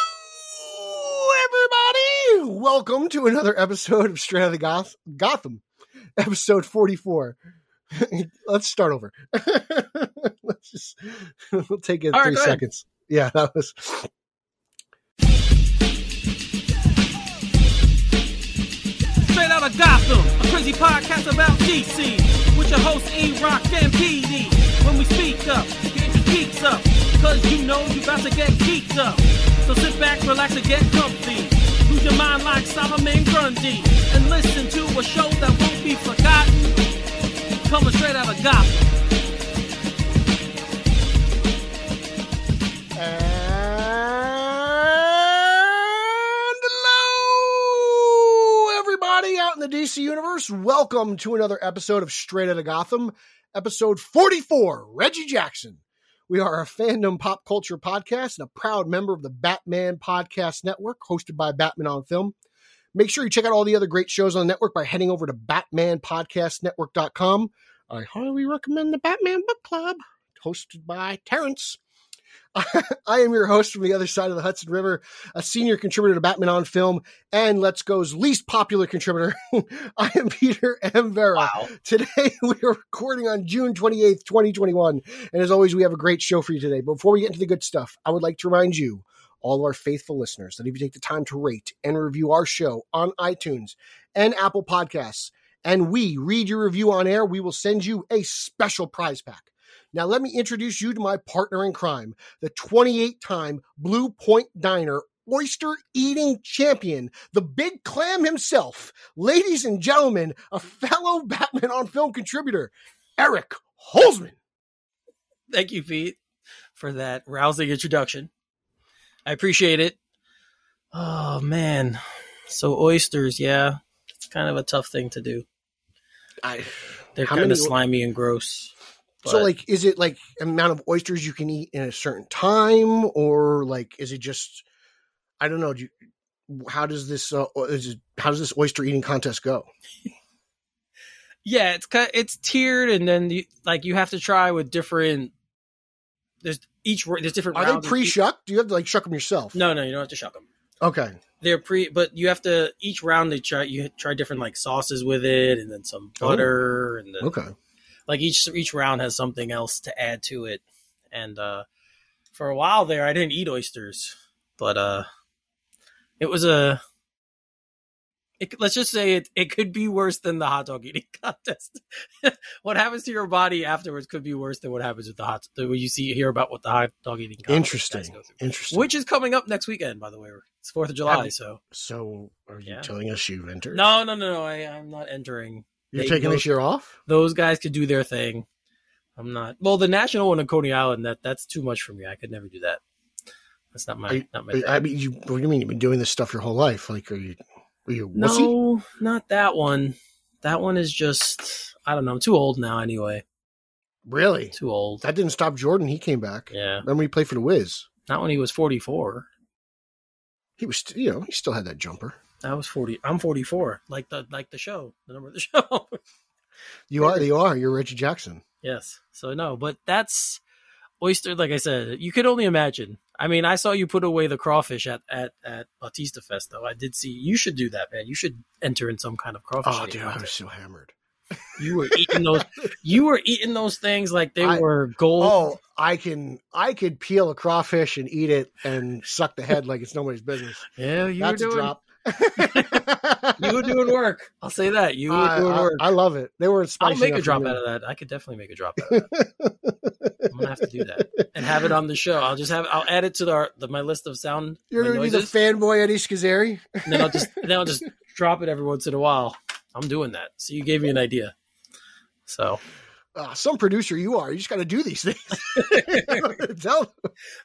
hello, everybody. Welcome to another episode of Straight Out of the Goth- Gotham, episode 44. Let's start over. Let's just, we'll take it All right, three ahead. seconds. Yeah, that was. Straight out of Gotham, a crazy podcast about DC. With your host E Rock and PD. When we speak up, get your geeks up. Cause you know you about to get geeked up. So sit back, relax, and get comfy. Lose your mind like Solomon Grundy. And listen to a show that won't be forgotten. Coming straight out of Gotham. And hello, everybody out in the DC universe. Welcome to another episode of Straight Outta Gotham, episode 44. Reggie Jackson. We are a fandom pop culture podcast and a proud member of the Batman Podcast Network, hosted by Batman on Film. Make sure you check out all the other great shows on the network by heading over to BatmanPodcastNetwork.com. I highly recommend the Batman Book Club, hosted by Terrence. I am your host from the other side of the Hudson River, a senior contributor to Batman on Film and Let's Go's least popular contributor. I am Peter M. Vera. Wow. Today we are recording on June 28th, 2021. And as always, we have a great show for you today. But before we get into the good stuff, I would like to remind you, all of our faithful listeners, that if you take the time to rate and review our show on iTunes and Apple Podcasts, and we read your review on air, we will send you a special prize pack. Now, let me introduce you to my partner in crime, the 28 time Blue Point Diner oyster eating champion, the big clam himself. Ladies and gentlemen, a fellow Batman on film contributor, Eric Holzman. Thank you, Pete, for that rousing introduction. I appreciate it. Oh man, so oysters, yeah, it's kind of a tough thing to do. I, They're kind many- of slimy and gross. So, like, is it like amount of oysters you can eat in a certain time, or like, is it just, I don't know, do you, how does this, uh, is it, how does this oyster eating contest go? yeah, it's it's tiered, and then you, like you have to try with different. There's each there's different. Are they pre each- shucked? Do you have to like shuck them yourself? No, no, you don't have to shuck them. Okay. They're pre, but you have to each round they try you try different like sauces with it, and then some butter, and then Okay. Like each each round has something else to add to it and uh for a while there i didn't eat oysters but uh it was a it, let's just say it, it could be worse than the hot dog eating contest what happens to your body afterwards could be worse than what happens with the hot when you see hear about what the hot dog eating contest Interesting. Interesting. which is coming up next weekend by the way it's fourth of july so so, are you Yeah. telling us you've entered? no no no no I, i'm not entering You're they taking go- this year off? those guys could do their thing. I'm not. Well, the national one in Coney Island that that's too much for me. I could never do that. That's not my you- not my. I mean, you, what do you mean? You've been doing this stuff your whole life. Like, are you, are you a wussy? no, not that one. That one is just I don't know. I'm too old now. Anyway, Really? too old. That didn't stop Jordan. He came back. Yeah, Remember he played for the Wiz? not when he was 44. He was, you know, he still had that jumper. I was 40. I'm 44. Like the like the show, the number of the show. You are, you are. You're Reggie Jackson. yes. So no, but that's oyster. Like I said, you could only imagine. I mean, I saw you put away the crawfish at at at Bautista Fest, though. I did see you should do that, man. You should enter in some kind of crawfish. Oh, dude, I was contest. so hammered. You were eating those. You were eating those things like they I- were gold. Oh, I can, I could peel a crawfish and eat it and suck the head like it's nobody's business. yeah, you That's were a doing. drop. You were doing work. I'll say that. You were doing I- work. I love it. They were spicy. I'll make a drop out of that. I could definitely make a drop out of that. I'm gonna have to do that and have it on the show. I'll just have. I'll add it to the, the my list of sound You're gonna be the fanboy Eddie Schizzeri. and then I'll just then I'll just drop it every once in a while. I'm doing that. So you gave me an idea. So Uh, some producer you are. You just got to do these things. Tell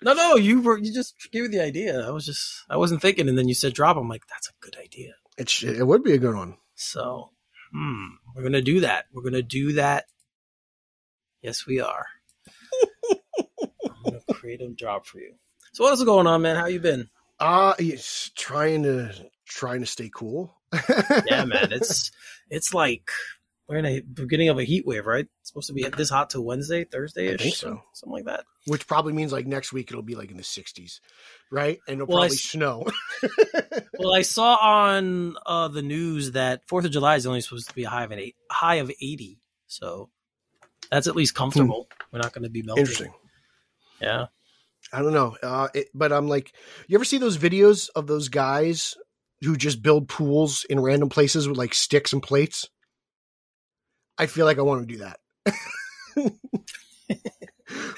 no, no, you were you just gave me the idea. I was just I wasn't thinking, and then you said drop. I'm like, that's a good idea. It, it would be a good one. So, hmm, we're gonna do that. We're gonna do that. Yes, we are. I'm gonna create a drop for you. So, what else is going on, man? How you been? Uh it's trying to trying to stay cool. Yeah, man. It's it's like we're in a beginning of a heat wave, right? It's supposed to be this hot till Wednesday, Thursday I think ish, so. something like that. Which probably means like next week it'll be like in the 60s, right? And it'll Well, probably s- snow. Well, I saw on uh, the news that Fourth of July is only supposed to be a high of an eight, high of eighty, so that's at least comfortable. We're not going to be melting. Hmm. Interesting. Yeah. I don't know. Uh, it, but I'm like, you ever see those videos of those guys who just build pools in random places with like sticks and plates? I feel like I want to do that.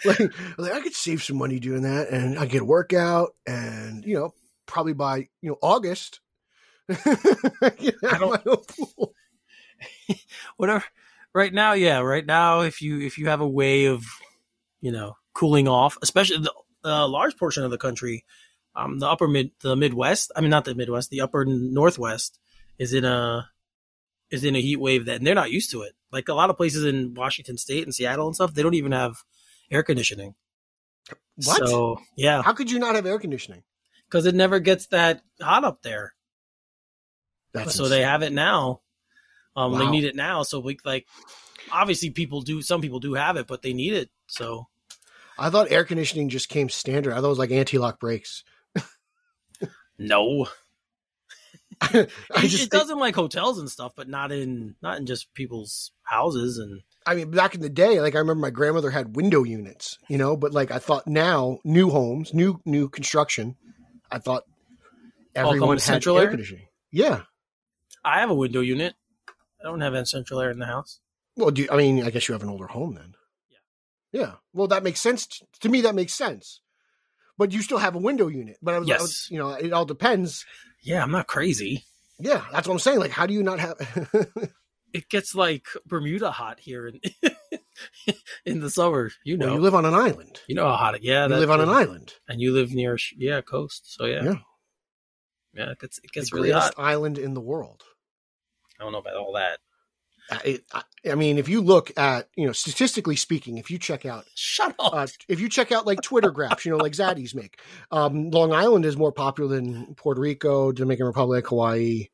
like, like I could save some money doing that, and I get a workout, and you know, probably by you know August. I don't- know. Whatever. Right now, yeah. Right now, if you if you have a way of, you know, cooling off, especially the uh, large portion of the country, um, the upper mid, the Midwest. I mean, not the Midwest, the upper Northwest is in a is in a heat wave that and they're not used to it. Like a lot of places in Washington State and Seattle and stuff, they don't even have air conditioning. What? So yeah, How could you not have air conditioning? because it never gets that hot up there. That's so they have it now. Um, they need it now. So we like, obviously, people do. Some people do have it, but they need it. So I thought air conditioning just came standard. I thought it was like anti-lock brakes. no, I it, just it does in like hotels and stuff, but not in not in just people's houses and I mean, back in the day, like I remember my grandmother had window units, you know, but like I thought now, new homes, new new construction, I thought everyone had central air air? conditioning. Yeah. I have a window unit. I don't have any central air in the house. Well, do you, I mean, I guess you have an older home then. Yeah. Yeah. Well, that makes sense to me. That makes sense. But you still have a window unit. But I was, I was- you know, it all depends. Yeah, I'm not crazy. Yeah, that's what I'm saying. Like, how do you not have? It gets like Bermuda hot here in in the summer. You know, well, you live on an island. you know how hot. It, yeah, You live on an island. and you live near yeah coast. So yeah, Yeah. yeah, it gets it The gets really hot. island in the world. I don't know about all that. I, it, I, I mean, if you look at, you know, statistically speaking, if you check out Shut up. uh, if you check out like Twitter graphs, you know, like Zaddies make, um, Long Island is more popular than Puerto Rico, Dominican Republic, Hawaii,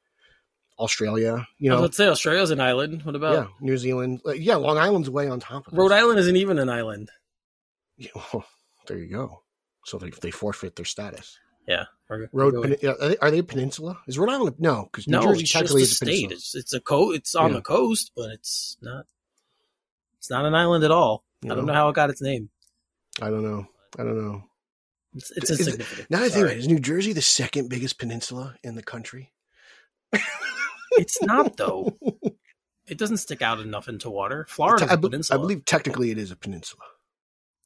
Australia. You know, let's say Australia's an island. What about yeah, New Zealand. Uh, yeah, Long Island's way on top of Rhode. Island? Isn't even an island. Yeah, well, there you go. So they they forfeit their status. Yeah, we're- Road, we're Pen- are, they, are they a peninsula? Is Rhode Island? A, no, because New no, Jersey it's just technically a is a state. peninsula. It's it's a co. It's on Yeah. the coast, but it's not. It's not an island at all. I don't No. know how it got its name. I don't know. I don't know. It's, it's Is it- insignificant. Now that I think Sorry. about it, is New Jersey the second biggest peninsula in the country? It's not though. It doesn't stick out enough into water. Florida's I, a peninsula. I believe technically it is a peninsula.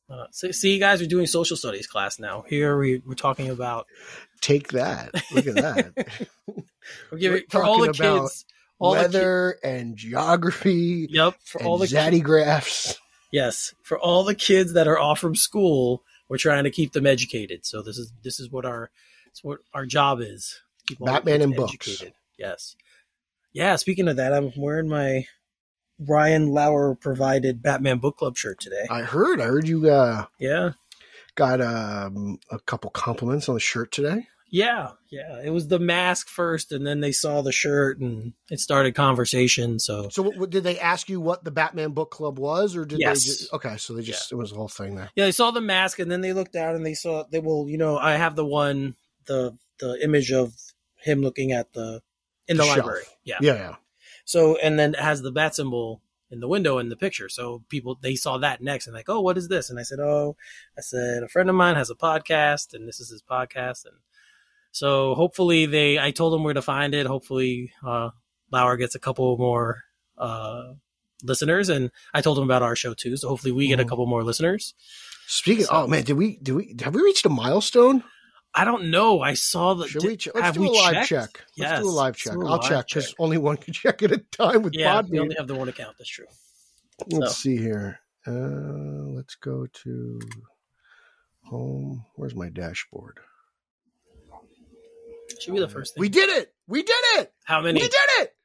Uh, see, see, you guys are doing social studies class now. Here we, we're talking about Take that. Look at that. we're giving We're for all the kids. All the ki- Weather and geography yep, for all the zaddy graphs. Yes, for all the kids that are off from school, we're trying to keep them educated. So this is this is what our it's what our job is. Keep Batman and books. Yes. Yeah. Speaking of that, I'm wearing my Ryan Lauer provided Batman book club shirt today. I heard. I heard you uh, yeah. got um, a couple compliments on the shirt today. Yeah. Yeah. It was the mask first, and then they saw the shirt, and it started conversation. So So, what, did they ask you what the Batman book club was, or did Yes. they? Just, okay, so they just it was a whole thing there. Yeah, they saw the mask and then they looked down and they saw they will, you know, I have the one the the image of him looking at the in the, The shelf. library. Yeah. Yeah, yeah. So and then it has the bat symbol in the window in the picture. So people they saw that next and like, "Oh, what is this?" And I said, "Oh, I said a friend of mine has a podcast and this is his podcast and so hopefully they I told them where to find it. Hopefully uh Lauer gets a couple more uh listeners and I told them about our show too. So hopefully we get a Mhm. couple more listeners. Speaking. So- oh man, did we? Did we? Have we reached a milestone? I don't know. I saw the. Should we? Ch- let's do we a live checked? check. Let's Yes, do a live check. a I'll live check because only one can check at a time with Yeah, we only have the one account. That's true. Let's So. see here. Uh, let's go to home. Where's my dashboard? Should be the first thing. We did it. We did it. How many? We did it.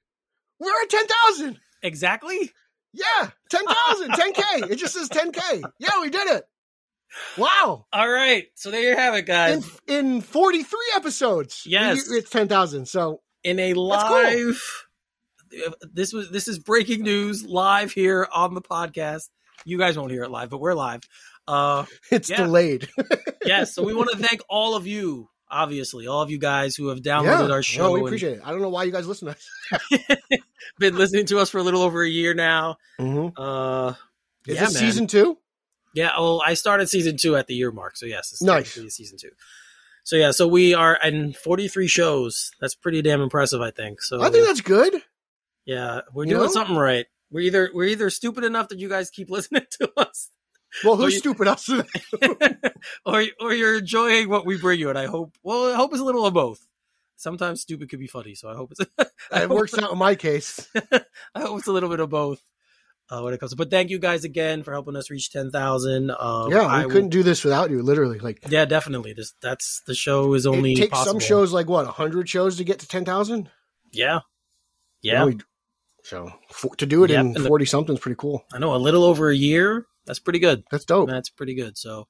We're at 10,000. exactly? Yeah, 10,000, 10K. It just says 10K. Yeah, we did it. Wow. All right. So there you have it, guys. in 43 episodes. Yes. we- It's 10,000. So In, a That's cool. live this was this is breaking news live here on the podcast. You guys won't hear it live, but we're live. Uh, It's Yeah. delayed. yes, so we want to thank all of you, obviously, all of you guys who have downloaded our show. No, we appreciate it. I don't know why you guys listen to us. been listening to us for a little over a year now. Mm-hmm. Uh, Is yeah, this man. season two? Yeah, well, I started season two at the year mark, so yes, it's Nice. season two. So yeah, so we are in 43 shows. That's pretty damn impressive, I think. So I think that's good. yeah, we're You doing know? something right. We're either we're either stupid enough that you guys keep listening to us, Well, who's you- stupid? Us. or or you're enjoying what we bring you. And I hope, well, I hope it's a little of both. Sometimes stupid could be funny, so I hope it's. I it hope works out in my case. I hope it's a little bit of both. Uh, when it comes to, but thank you guys again for helping us reach 10,000. Um, yeah, we I couldn't do this without you. Literally, like Yeah, definitely. This that's the show is only it takes possible. some shows like what hundred shows to get to ten thousand. Yeah, yeah. So for, to do it Yep, in forty something is pretty cool. I know a little over a year. That's pretty good. That's dope. That's pretty good. So,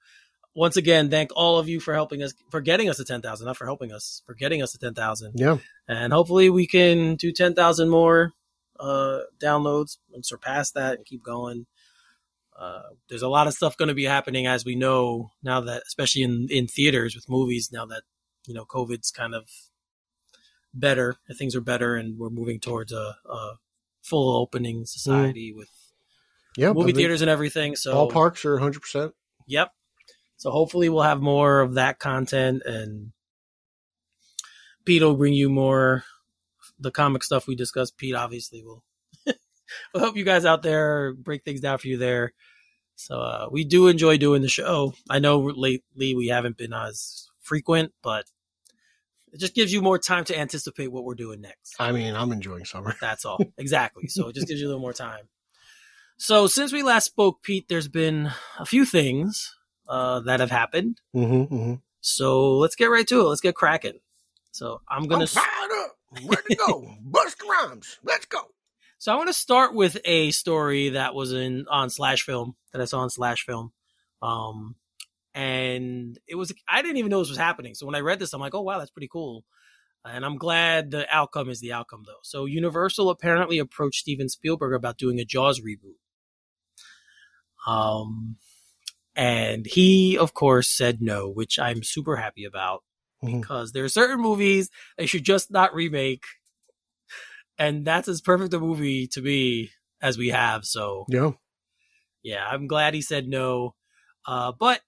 once again, thank all of you for helping us for getting us to ten thousand. Not for helping us, for getting us to ten thousand. Yeah, And hopefully, we can do ten thousand more uh, downloads and surpass that and keep going. Uh, there's a lot of stuff going to be happening as we know now that, especially in in theaters with movies. Now that you know COVID's kind of better, things are better, and we're moving towards a, a full opening society with yeah. movie theaters and everything. So all parks are hundred percent. Yep. So hopefully we'll have more of that content and Pete will bring you more the comic stuff we discussed. Pete obviously will will help you guys out there, break things down for you there. So uh, we do enjoy doing the show. I know lately we haven't been as frequent, but it just gives you more time to anticipate what we're doing next. I mean, I'm enjoying summer. That's all. exactly. So it just gives you a little more time. So since we last spoke, Pete, there's been a few things uh, that have happened. Mm-hmm, mm-hmm. So let's get right to it. Let's get cracking. So I'm gonna. I'm. Where to go? Bust rhymes. Let's go. So I want to start with a story that was in on Slash Film that I saw on Slash Film, um, and it was I didn't even know this was happening. So when I read this, I'm like, oh wow, that's pretty cool, and I'm glad the outcome is the outcome though. So Universal apparently approached Steven Spielberg about doing a Jaws reboot, um, and he of course said no, which I'm super happy about Mhm. because there are certain movies they should just not remake and that's as perfect a movie to me as we have. So Yeah. yeah, I'm glad he said no. Uh, but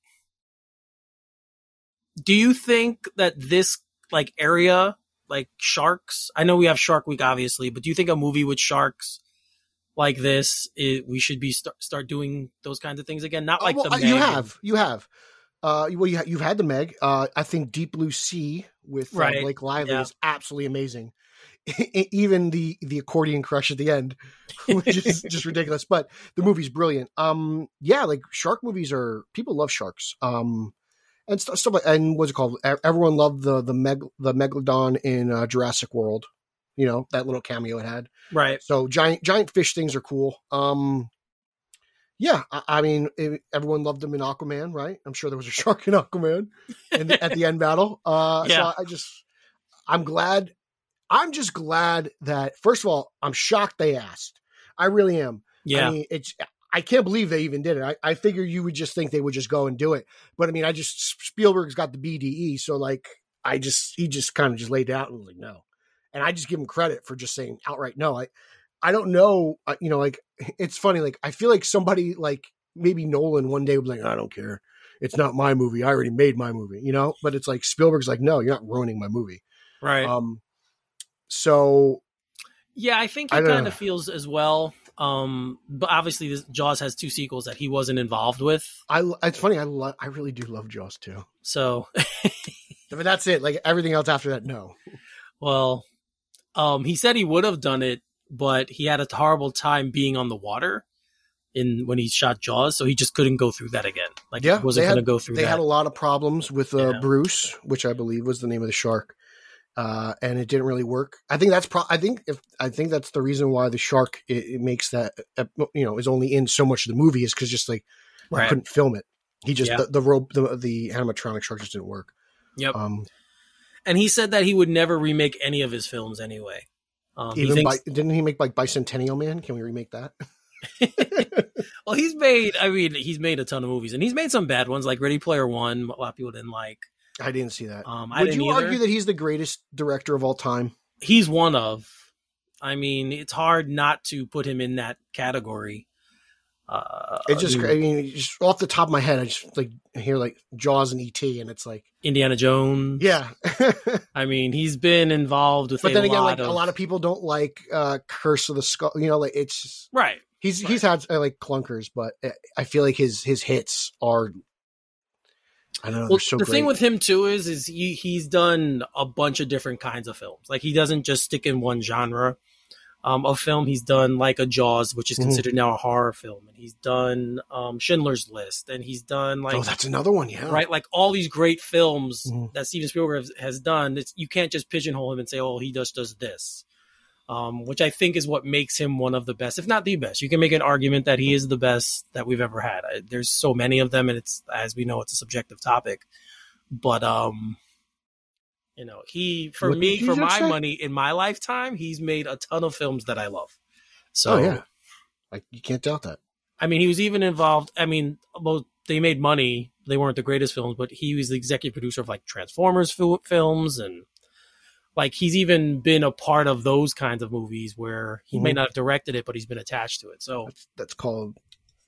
do you think that this like area, like sharks? I know we have Shark Week, obviously, but do you think a movie with sharks like this, it, we should be start, start doing those kinds of things again? Not like Uh, well, the uh, you have, you have. Uh, well, you ha- you've had the Meg. Uh, I think Deep Blue Sea with uh, Right. Blake Lively Yeah. is absolutely amazing. Even the the accordion crush at the end, which is just ridiculous. But the movie's brilliant. Um, yeah, like shark movies are people love sharks. Um, and stuff, stuff like and what's it called? Everyone loved the the meg the megalodon in uh, Jurassic World. You know that little cameo it had. right? So giant giant fish things are cool. Um, yeah, I, I mean it, everyone loved him in Aquaman, right? I'm sure there was a shark in Aquaman in the, at the end battle. Uh, Yeah. So I just I'm glad. I'm just glad that first of all I'm shocked they asked. I really am. Yeah, I mean, it's I can't believe they even did it. I, I figure you would just think they would just go and do it. But I mean, I just Spielberg's got the BDE, so like I just he just kind of just laid out and was like no, and I just give him credit for just saying outright no. I I don't know, uh, you know, like it's funny. Like I feel like somebody like maybe Nolan one day would be like I don't care, it's not my movie. I already made my movie, you know. But it's like Spielberg's like no, you're not ruining my movie. right. Um, so Yeah, I think he kind of feels as well. Um, but obviously, this, Jaws has two sequels that he wasn't involved with. I it's funny. I lo- I really do love Jaws too. So, But that's it. Like everything else after that, no. well, um, he said he would have done it, but he had a horrible time being on the water in when he shot Jaws, so he just couldn't go through that again. Like, Yeah, he wasn't going to go through They that. had a lot of problems with uh, Yeah. Bruce, which I believe was the name of the shark, uh, and it didn't really work. I think that's pro- I think if I think that's the reason why the shark it, it makes that uh, you know is only in so much of the movie is because just like I right. couldn't film it. He just Yeah. the, the rope the the animatronic shark just didn't work. Yep. Um, and he said that he would never remake any of his films anyway. Um, he thinks- by, didn't he make like Bicentennial Man? Can we remake that? well, he's made. I mean, he's made a ton of movies, and he's made some bad ones, like Ready Player One. A lot of people didn't like. I didn't see that. Um, I Would you either. argue that he's the greatest director of all time? he's one of. I mean, it's hard not to put him in that category. Uh, It's just, I I mean, just off the top of my head, I just like hear like Jaws and ET, and it's like, Indiana Jones. yeah. I mean, he's been involved with. but a then again, like of, a lot of people don't like uh Curse of the Skull. You know, like it's just, right. he's he's had uh, like clunkers, but uh, I feel like his his hits are. I don't know. Well, they're so the great. thing with him too is, is he he's done a bunch of different kinds of films. Like he doesn't just stick in one genre um, of film. He's done like a Jaws, which is Mhm. considered now a horror film, and he's done um, Schindler's List, and he's done like oh, that's another one. Yeah. right, like all these great films Mhm. that Steven Spielberg has, has done. It's, you can't just pigeonhole him and say, "Oh, he just does this," um, which I think is what makes him one of the best, if not the best. You can make an argument that he is the best that we've ever had. I, there's so many of them, and it's as we know, it's a subjective topic. But um, you know, he for What me, for my say? money, in my lifetime, he's made a ton of films that I love. So oh yeah. Like you can't doubt that. I mean, he was even involved. I mean, well, they made money. They weren't the greatest films, but he was the executive producer of like Transformers fil- films, and like he's even been a part of those kinds of movies where he may Mhm. not have directed it, but he's been attached to it. So That's that's called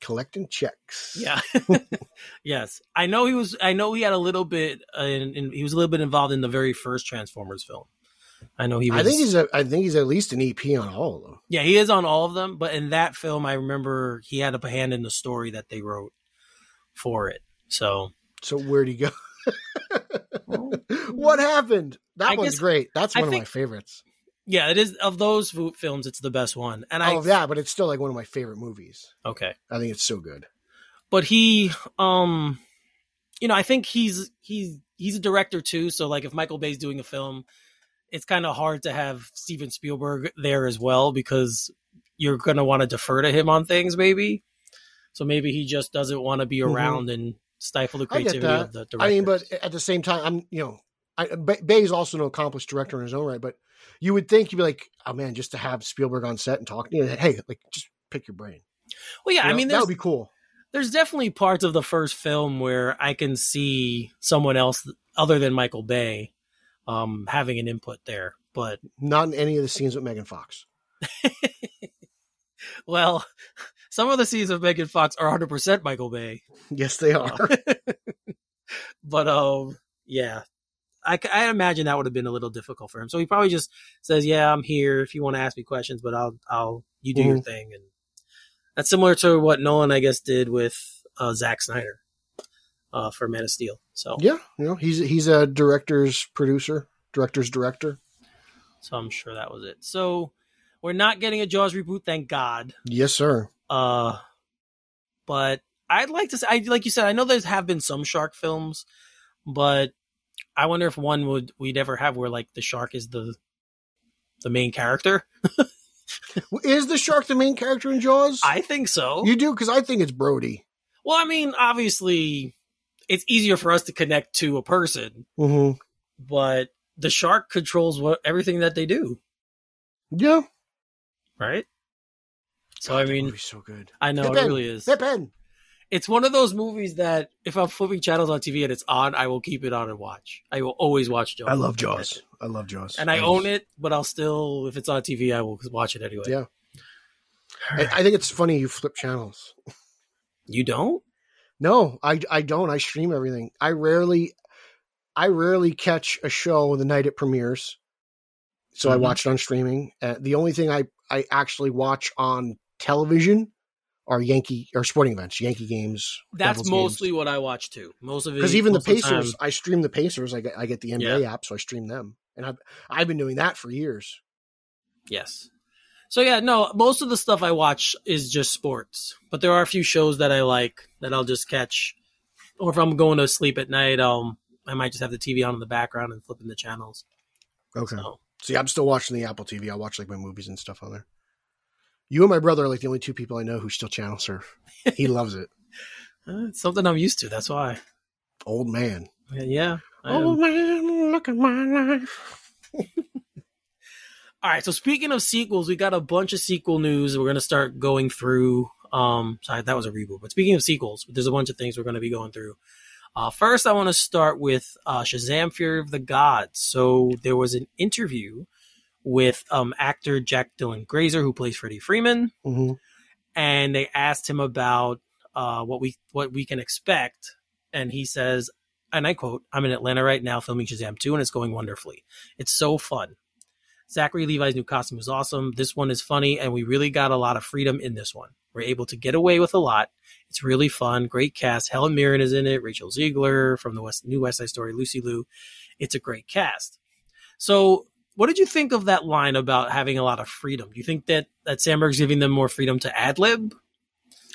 collecting checks. yeah, yes, I know he was. I know he had a little bit, uh, in, in, he was a little bit involved in the very first Transformers film. I know he was. I think he's a, I think he's at least an EP on all of them. Yeah, he is on all of them, but in that film, I remember he had a hand in the story that they wrote for it. So So where'd he go? what happened? That I one's guess- great. That's I one of my favorites. Yeah, it is of those films. It's the best one, and I oh yeah, but it's still like one of my favorite movies. okay, I think it's so good. but he, um, you know, I think he's he's he's a director too. So like, if Michael Bay's doing a film, it's kind of hard to have Steven Spielberg there as well because you're gonna want to defer to him on things, maybe. So maybe he just doesn't want to be Mhm. around and stifle the creativity of the director. I mean, but at the same time, I'm you know, I, Bay's also an accomplished director in his own right. But you would think you'd be like, oh man, just to have Spielberg on set and talk, to you know, hey, like just pick your brain. well, yeah, You I mean, that would be cool. there's definitely parts of the first film where I can see someone else other than Michael Bay um, having an input there. But Not in any of the scenes with Megan Fox. well, some of the scenes of Megan Fox are 100% Michael Bay. Yes, they are. But um, yeah, I, I imagine that would have been a little difficult for him. So he probably just says, "Yeah, I'm here if you want to ask me questions, but I'll I'll you do your thing." And that's similar to what Nolan, I guess, did with uh, Zack Snyder uh, for Man of Steel. So yeah, you know, he's he's a director's producer, director's director. So I'm sure that was it. So we're not getting a Jaws reboot, thank God. Yes, sir. Uh, but I'd like to say, I, like you said, I know there have been some shark films, but I wonder if one would we'd ever have where like the shark is the the main character. Is the shark the main character in Jaws? I think so. you do because I think it's Brody. well, I mean, obviously, it's easier for us to connect to a person, Mm-hmm. but the shark controls what everything that they do, Yeah. right? So God, I mean, so good. I know it really is. Pippin! It's one of those movies that if I'm flipping channels on TV and it's on, I will keep it on and watch. I will always watch Jaws. I love Jaws. I love Jaws. And I own it, but I'll still, if it's on TV, I will watch it anyway. Yeah. I, I think it's funny you flip channels. You don't? No, I, I don't. I stream everything. I rarely I rarely catch a show the night it premieres. So I Mhm. watch it on streaming. Uh, the only thing I, I actually watch on television are Yankee or sporting events, Yankee games. That's mostly what I watch too. Most of it. because even the Pacers, time- I stream the Pacers. I get I get the NBA app, so I stream them, and I've I've been doing that for years. yes. So yeah, no, most of the stuff I watch is just sports, but there are a few shows that I like that I'll just catch, or if I'm going to sleep at night, um, I might just have the TV on in the background and flipping the channels. Okay. So See, I'm still watching the Apple TV. I watch like my movies and stuff on there. You and my brother are like the only two people I know who still channel surf. He loves it. uh, it's something I'm used to. That's why. Old man. Yeah. Old man, look at my life. All right. So speaking of sequels, we got a bunch of sequel news. We're gonna start going through. Um, sorry, that was a reboot. But speaking of sequels, there's a bunch of things we're gonna be going through. Uh, first, I want to start with uh, Shazam: Fury of the Gods. So there was an interview with um, actor Jack Dylan Grazer, who plays Freddie Freeman, hmm and they asked him about uh, what we what we can expect, and he says, and I quote, "I'm in Atlanta right now filming Shazam 2, and it's going wonderfully. It's so fun. Zachary Levi's new costume is awesome. This one is funny, and we really got a lot of freedom in this one. We're able to get away with a lot. It's really fun. Great cast. Helen Mirren is in it. Rachel Zegler from the West, new West Side Story. Lucy Liu. It's a great cast. So, what did you think of that line about having a lot of freedom? Do you think that that Sandberg's giving them more freedom to ad lib?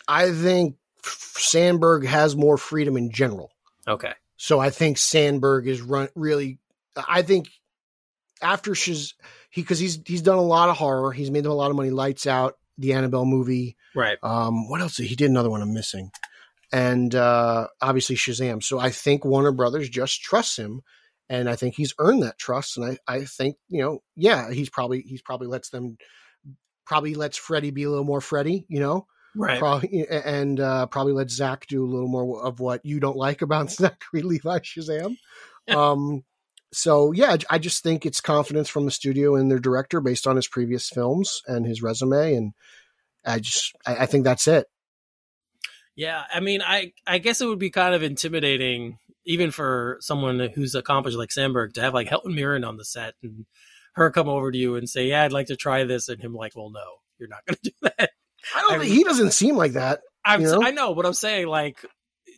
I think Sandberg has more freedom in general. Okay. So I think Sandberg is run really. I think after Shaz, he because he's he's done a lot of horror. He's made them a lot of money. Lights Out, the Annabelle movie. Right. Um, what else? He did another one I'm missing, and uh, obviously Shazam. So I think Warner Brothers just trusts him, and I think he's earned that trust. And I I think you know yeah he's probably he's probably lets them probably lets Freddie be a little more Freddie. You know. Right. Probably, and uh, probably let Zach do a little more of what you don't like about Zachary Levi Shazam. um, so yeah, I just think it's confidence from the studio and their director based on his previous films and his resume, and I just I, I think that's it. Yeah, I mean, I I guess it would be kind of intimidating, even for someone who's accomplished like Sandberg, to have like Helen Mirren on the set and her come over to you and say, "Yeah, I'd like to try this," and him like, "Well, no, you're not going to do that." I don't. I- he doesn't seem like that. Know? I know, but I'm saying like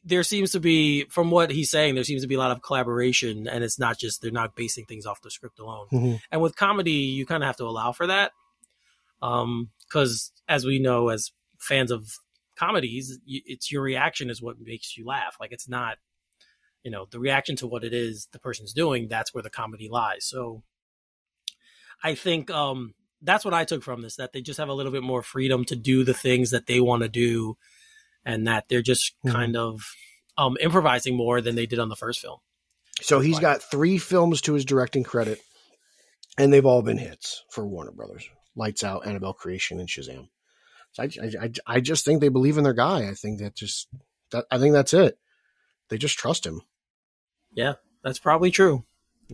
there seems to be, from what he's saying, there seems to be a lot of collaboration, and it's not just they're not basing things off the script alone. Mhm. And with comedy, you kind of have to allow for that, because as we know, as fans of comedies, it's your reaction is what makes you laugh. Like it's not, you know, the reaction to what it is the person's doing. That's where the comedy lies. So, I think um, that's what I took from this: that they just have a little bit more freedom to do the things that they want to do, and that they're just Mhm. kind of um, improvising more than they did on the first film. So he's got three films to his directing credit, and they've all been hits for Warner Brothers: Lights Out, Annabelle Creation, and Shazam. So I, I, I- I just think they believe in their guy. I think that just that I think that's it. They just trust him. Yeah, that's probably true.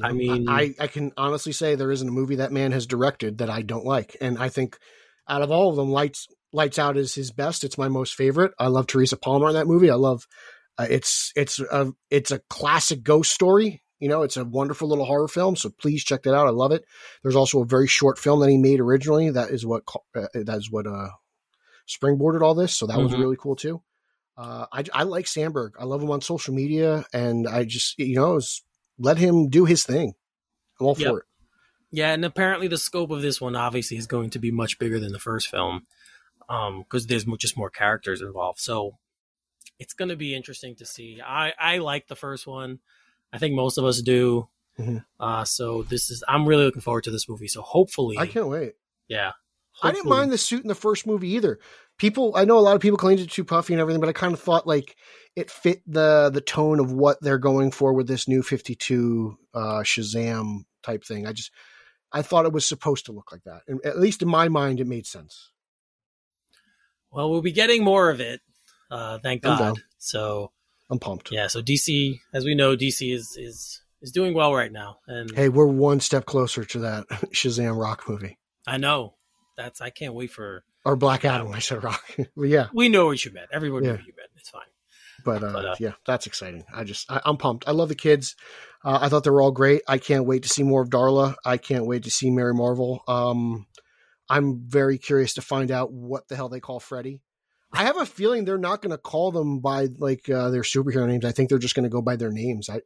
I mean- I, I can honestly say there isn't a movie that man has directed that I don't like, and I think out of all of them, Lights Lights Out is his best. It's my most favorite. I love Teresa Palmer in that movie. I love uh, it's it's a it's a classic ghost story. You know, it's a wonderful little horror film. So please check that out. I love it. There's also a very short film that he made originally. That is what uh, that is what uh springboarded all this. So that was Mhm. really cool too. Uh, I, I like Sandberg. I love him on social media, and I just you know let him do his thing. I'm all Yep. for it. Yeah, and apparently the scope of this one obviously is going to be much bigger than the first film, because there's just more characters involved. So it's going to be interesting to see. I I like the first one. I think most of us do. Mhm. Uh, so this is I'm really looking forward to this movie. So hopefully, I can't wait. yeah. I didn't mind the suit in the first movie either. People, I know a lot of people claimed it too puffy and everything, but I kind of thought like it fit the the tone of what they're going for with this new Fifty Two uh, Shazam type thing. I just, I thought it was supposed to look like that, and at least in my mind, it made sense. Well, we'll be getting more of it. Uh, thank God. So I'm pumped. yeah. So DC, as we know, DC is is is doing well right now, and Hey, we're one step closer to that Shazam Rock movie I know that's I can't wait for. Or Black Adam. I said Rock, yeah, We know what you meant. Everyone Yeah. knew what you meant. It's fine. but, uh, But, uh, yeah, that's exciting. I just, I, I'm pumped. I love the kids. Uh, I thought they were all great. I can't wait to see more of Darla. I can't wait to see Mary Marvel. Um, I'm very curious to find out what the hell they call Freddy. I have a feeling they're not going to call them by like uh, their superhero names. I think they're just going to go by their names. I,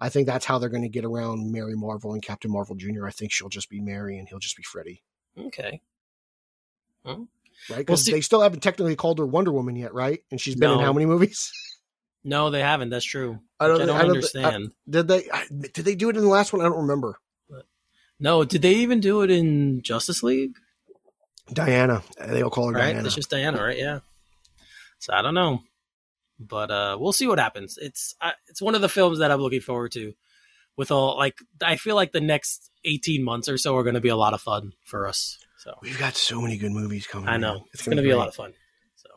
I think that's how they're going to get around Mary Marvel and Captain Marvel Jr. I think she'll just be Mary and he'll just be Freddy, Okay. Right? We'll Because see- they still haven't technically called her Wonder Woman yet, right? And she's been in how many movies? No, they haven't. That's true. I I don't- don't, I don't I don't- understand. Did they? I- Did they do it in the last one? I don't remember. no, did they even do it in Justice League? Diana. They'll call her right? Diana. It's just Diana, right? Yeah. So I don't know, but uh, we'll see what happens. It's I, it's one of the films that I'm looking forward to. with all like I feel like the next eighteen months or so are going to be a lot of fun for us. So We've got so many good movies coming. I man. know it's, going to be a lot of fun. So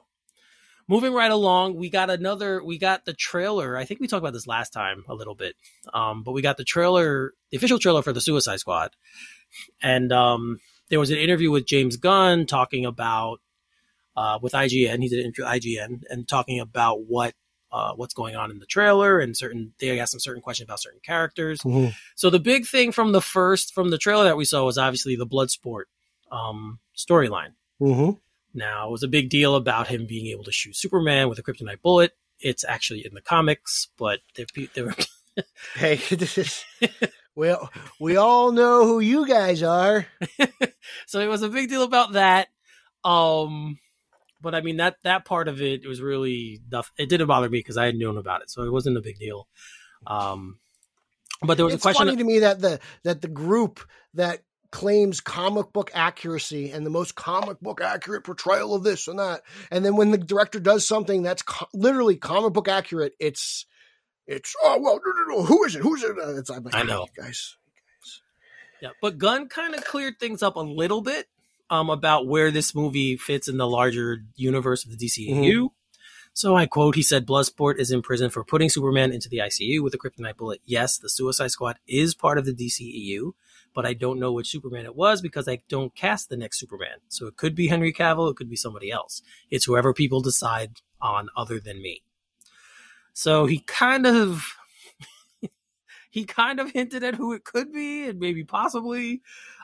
moving right along, we got another. We got the trailer. I think we talked about this last time a little bit, um, but we got the trailer, the official trailer for the Suicide Squad, and um, there was an interview with James Gunn talking about uh, with IGN. He did an interview with IGN and talking about what. Uh, what's going on in the trailer and certain they asked some certain questions about certain characters Mhm. so the big thing from the first from the trailer that we saw was obviously the Bloodsport um, storyline. Mhm. Now it was a big deal about him being able to shoot Superman with a kryptonite bullet. It's actually in the comics, but there were Hey, this is. Well, we all know who you guys are. so it was a big deal about that. Um, but I mean that that part of it was really it didn't bother me because I had known about it, so it wasn't a big deal. Um, but there was it's a question. funny to me that the that the group that claims comic book accuracy and the most comic book accurate portrayal of this and that, and then when the director does something that's co- literally comic book accurate, it's it's oh well, no, no, no, who is it? Who's it? Uh, It's I'm like, I "Ah, know. you guys. Yeah, but Gunn kind of cleared things up a little bit um, about where this movie fits in the larger universe of the DCEU. So I quote, he said, Bloodsport is in prison for putting Superman into the ICU with a kryptonite bullet. Yes, the Suicide Squad is part of the DCEU, but I don't know which Superman it was because I don't cast the next Superman. So it could be Henry Cavill, it could be somebody else. It's whoever people decide on other than me. So he kind of he kind of hinted at who it could be and maybe possibly.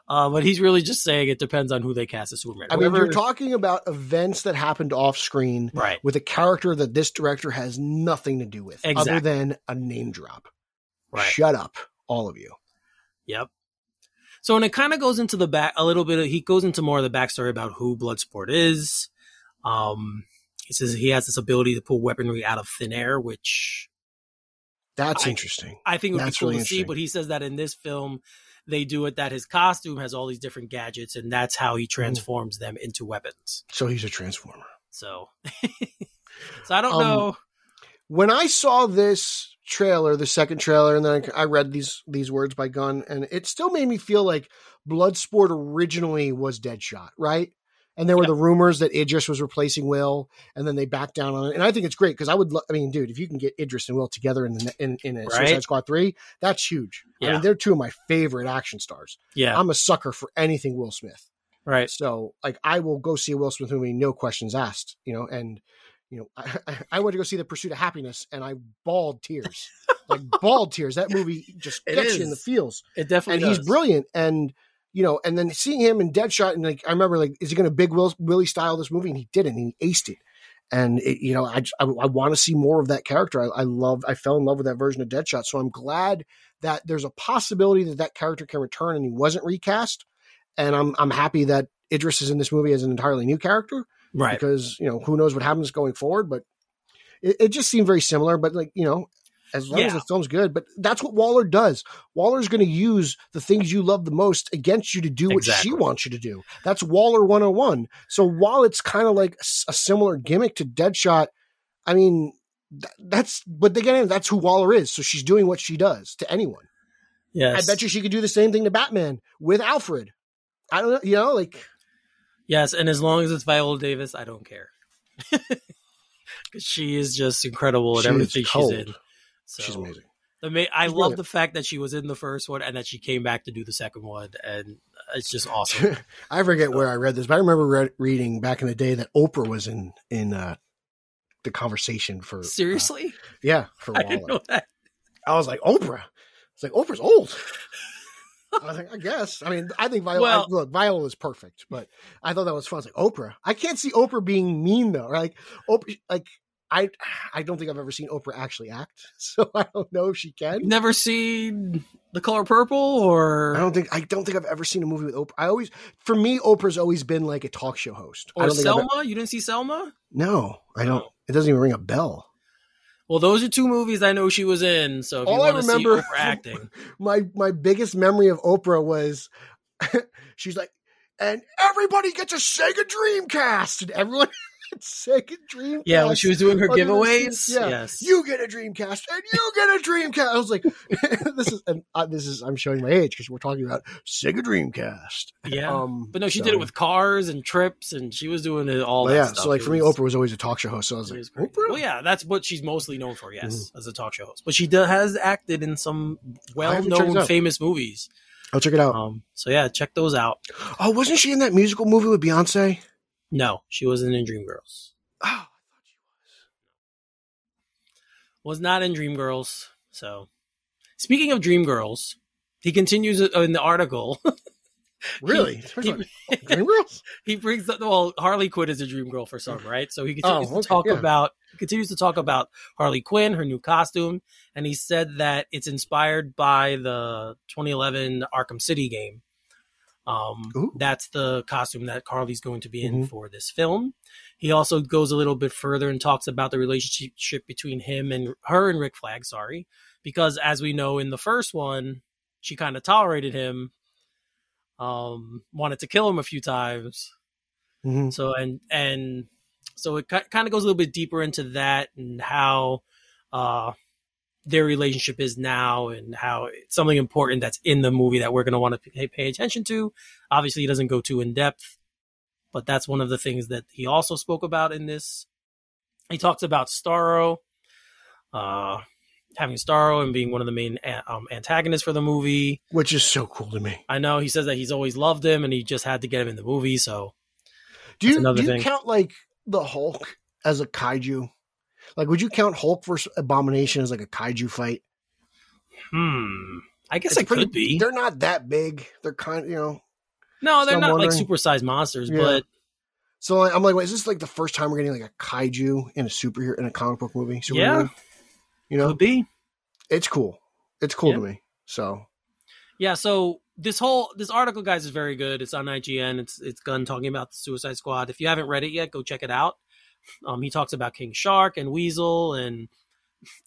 Uh, but he's really just saying it depends on who they cast as Superman. I mean, Whoever- you're talking about events that happened off screen right. with a character that this director has nothing to do with, other than a name drop. Right. Shut up, all of you. Yep. So, and it kind of goes into the back a little bit. Of, he goes into more of the backstory about who Bloodsport is. Um, he says he has this ability to pull weaponry out of thin air, which That's I- interesting. I think would That's be cool really to see. But he says that in this film, they do it that his costume has all these different gadgets, and that's how he transforms them into weapons. So he's a transformer. So, so I don't Um, know. when I saw this trailer, the second trailer, and then I read these these words by Gunn, and it still made me feel like Bloodsport originally was Deadshot, right? And there were Yeah. the rumors that Idris was replacing Will, and then they backed down on it. And I think it's great because I would, lo- I mean, dude, if you can get Idris and Will together in the in in a Right? Suicide Squad three, that's huge. I mean, they're two of my favorite action stars. Yeah. I'm a sucker for anything Will Smith. right. So like I will go see a Will Smith movie, no questions asked, you know, and you know, I, I, went to go see the Pursuit of Happiness and I bawled tears, like bawled tears. That movie just It gets you in the feels, It definitely and does. he's brilliant. And you know, and then seeing him in Deadshot, and like I remember, like, is he going to big Will Willie style this movie? And he didn't. And he aced it. And it, you know, I I, I want to see more of that character. I, I love, I fell in love with that version of Deadshot. So I'm glad that there's a possibility that that character can return, and he wasn't recast. And I'm I'm happy that Idris is in this movie as an entirely new character Right. because you know who knows what happens going forward. But it, it just seemed very similar. But like you know, as long as Yeah. the film's good, but that's what Waller does. Waller's going to use the things you love the most against you to do what Exactly. she wants you to do. That's Waller 101. So while it's kind of like a similar gimmick to Deadshot, I mean. th- That's but again, that's who Waller is. So she's doing what she does to anyone. Yes. I bet you she could do the same thing to Batman with Alfred. I don't know, you know, like Yes, and as long as it's Viola Davis, I don't care. she is just incredible at everything she's in. So, she's amazing. I She's love brilliant. the fact that she was in the first one and that she came back to do the second one, and it's just awesome. I forget where I read this, but I remember re- reading back in the day that Oprah was in in uh, the conversation for uh, Seriously, yeah, for I Waller. didn't know that. I was like Oprah. It's like Oprah's old. I was like, I guess. I mean, I think Viola. Well- I- look, Viola is perfect, but I thought that was fun. It's like Oprah. I can't see Oprah being mean though. Like Oprah, like I, I don't think I've ever seen Oprah actually act, so I don't know if she can. Never seen The Color Purple, or I don't think I don't think I've ever seen a movie with Oprah. I always, for me, Oprah's always been like a talk show host. Or don't think I've Selma? e- you didn't see Selma? no, I don't. It doesn't even ring a bell. Well, those are two movies I know she was in. So if All you I want to see remember Oprah acting, My my biggest memory of Oprah was she's like, and everybody gets a Sega Dreamcast, and everyone Sega Dreamcast. Yeah, when she was doing her giveaways. Yeah. Yes. You get a Dreamcast, and you get a Dreamcast. I was like, this is, and uh, this is, I'm showing my age because we're talking about Sega Dreamcast. yeah. Um, but no, she so- did it with cars and trips, and she was doing it all. That yeah. stuff. So like It for me, Oprah was always a talk show host. So I was like, was. Oprah. Well, yeah, that's what she's mostly known for. Yes, Mm-hmm. as a talk show host. But she do, has acted in some have to check well-known, famous movies. I'll check it out. Um, so yeah, check those out. Oh, wasn't she in that musical movie with Beyonce? No, she wasn't in Dreamgirls. Oh, I thought she Was Was not in Dreamgirls. So, speaking of Dreamgirls, he continues in the article. really? he, Dreamgirls? he brings up well Harley Quinn is a dream girl for some, right? So he oh, continues Oh, okay, to talk yeah. about he continues to talk about Harley Quinn, her new costume, and he said that it's inspired by the 2011 Arkham City game. Um, Ooh. that's the costume that Harley's going to be in Mhm. for this film. He also goes a little bit further and talks about the relationship between him and her and Rick Flag, sorry, because as we know in the first one, she kind of tolerated him, um, wanted to kill him a few times. Mhm. So and and so it kind of goes a little bit deeper into that and how uh their relationship is now and how it's something important that's in the movie that we're going to want to pay, pay attention to. Obviously, he doesn't go too in depth, but that's one of the things that he also spoke about in this. He talks about Starro, uh, having Starro and being one of the main um, antagonists for the movie. Which is so cool to me. I know he says that he's always loved him and he just had to get him in the movie. So Do you do you thing. count like the Hulk as a kaiju? Like, would you count Hulk versus Abomination as like a kaiju fight? Hmm. I guess It's it pretty- could be. They're not that big. They're kind, you know. No, they're not like wondering- supersized monsters, Yeah. but So I'm like, wait, is this like the first time we're getting like a kaiju in a superhero in a comic book movie? Superhero Yeah. movie? you know, could be. it's cool. It's cool Yeah. to me. So Yeah. So this whole this article, guys, is very good. It's on IGN. It's it's Gunn talking about the Suicide Squad. If you haven't read it yet, go check it out. Um, he talks about King Shark and Weasel and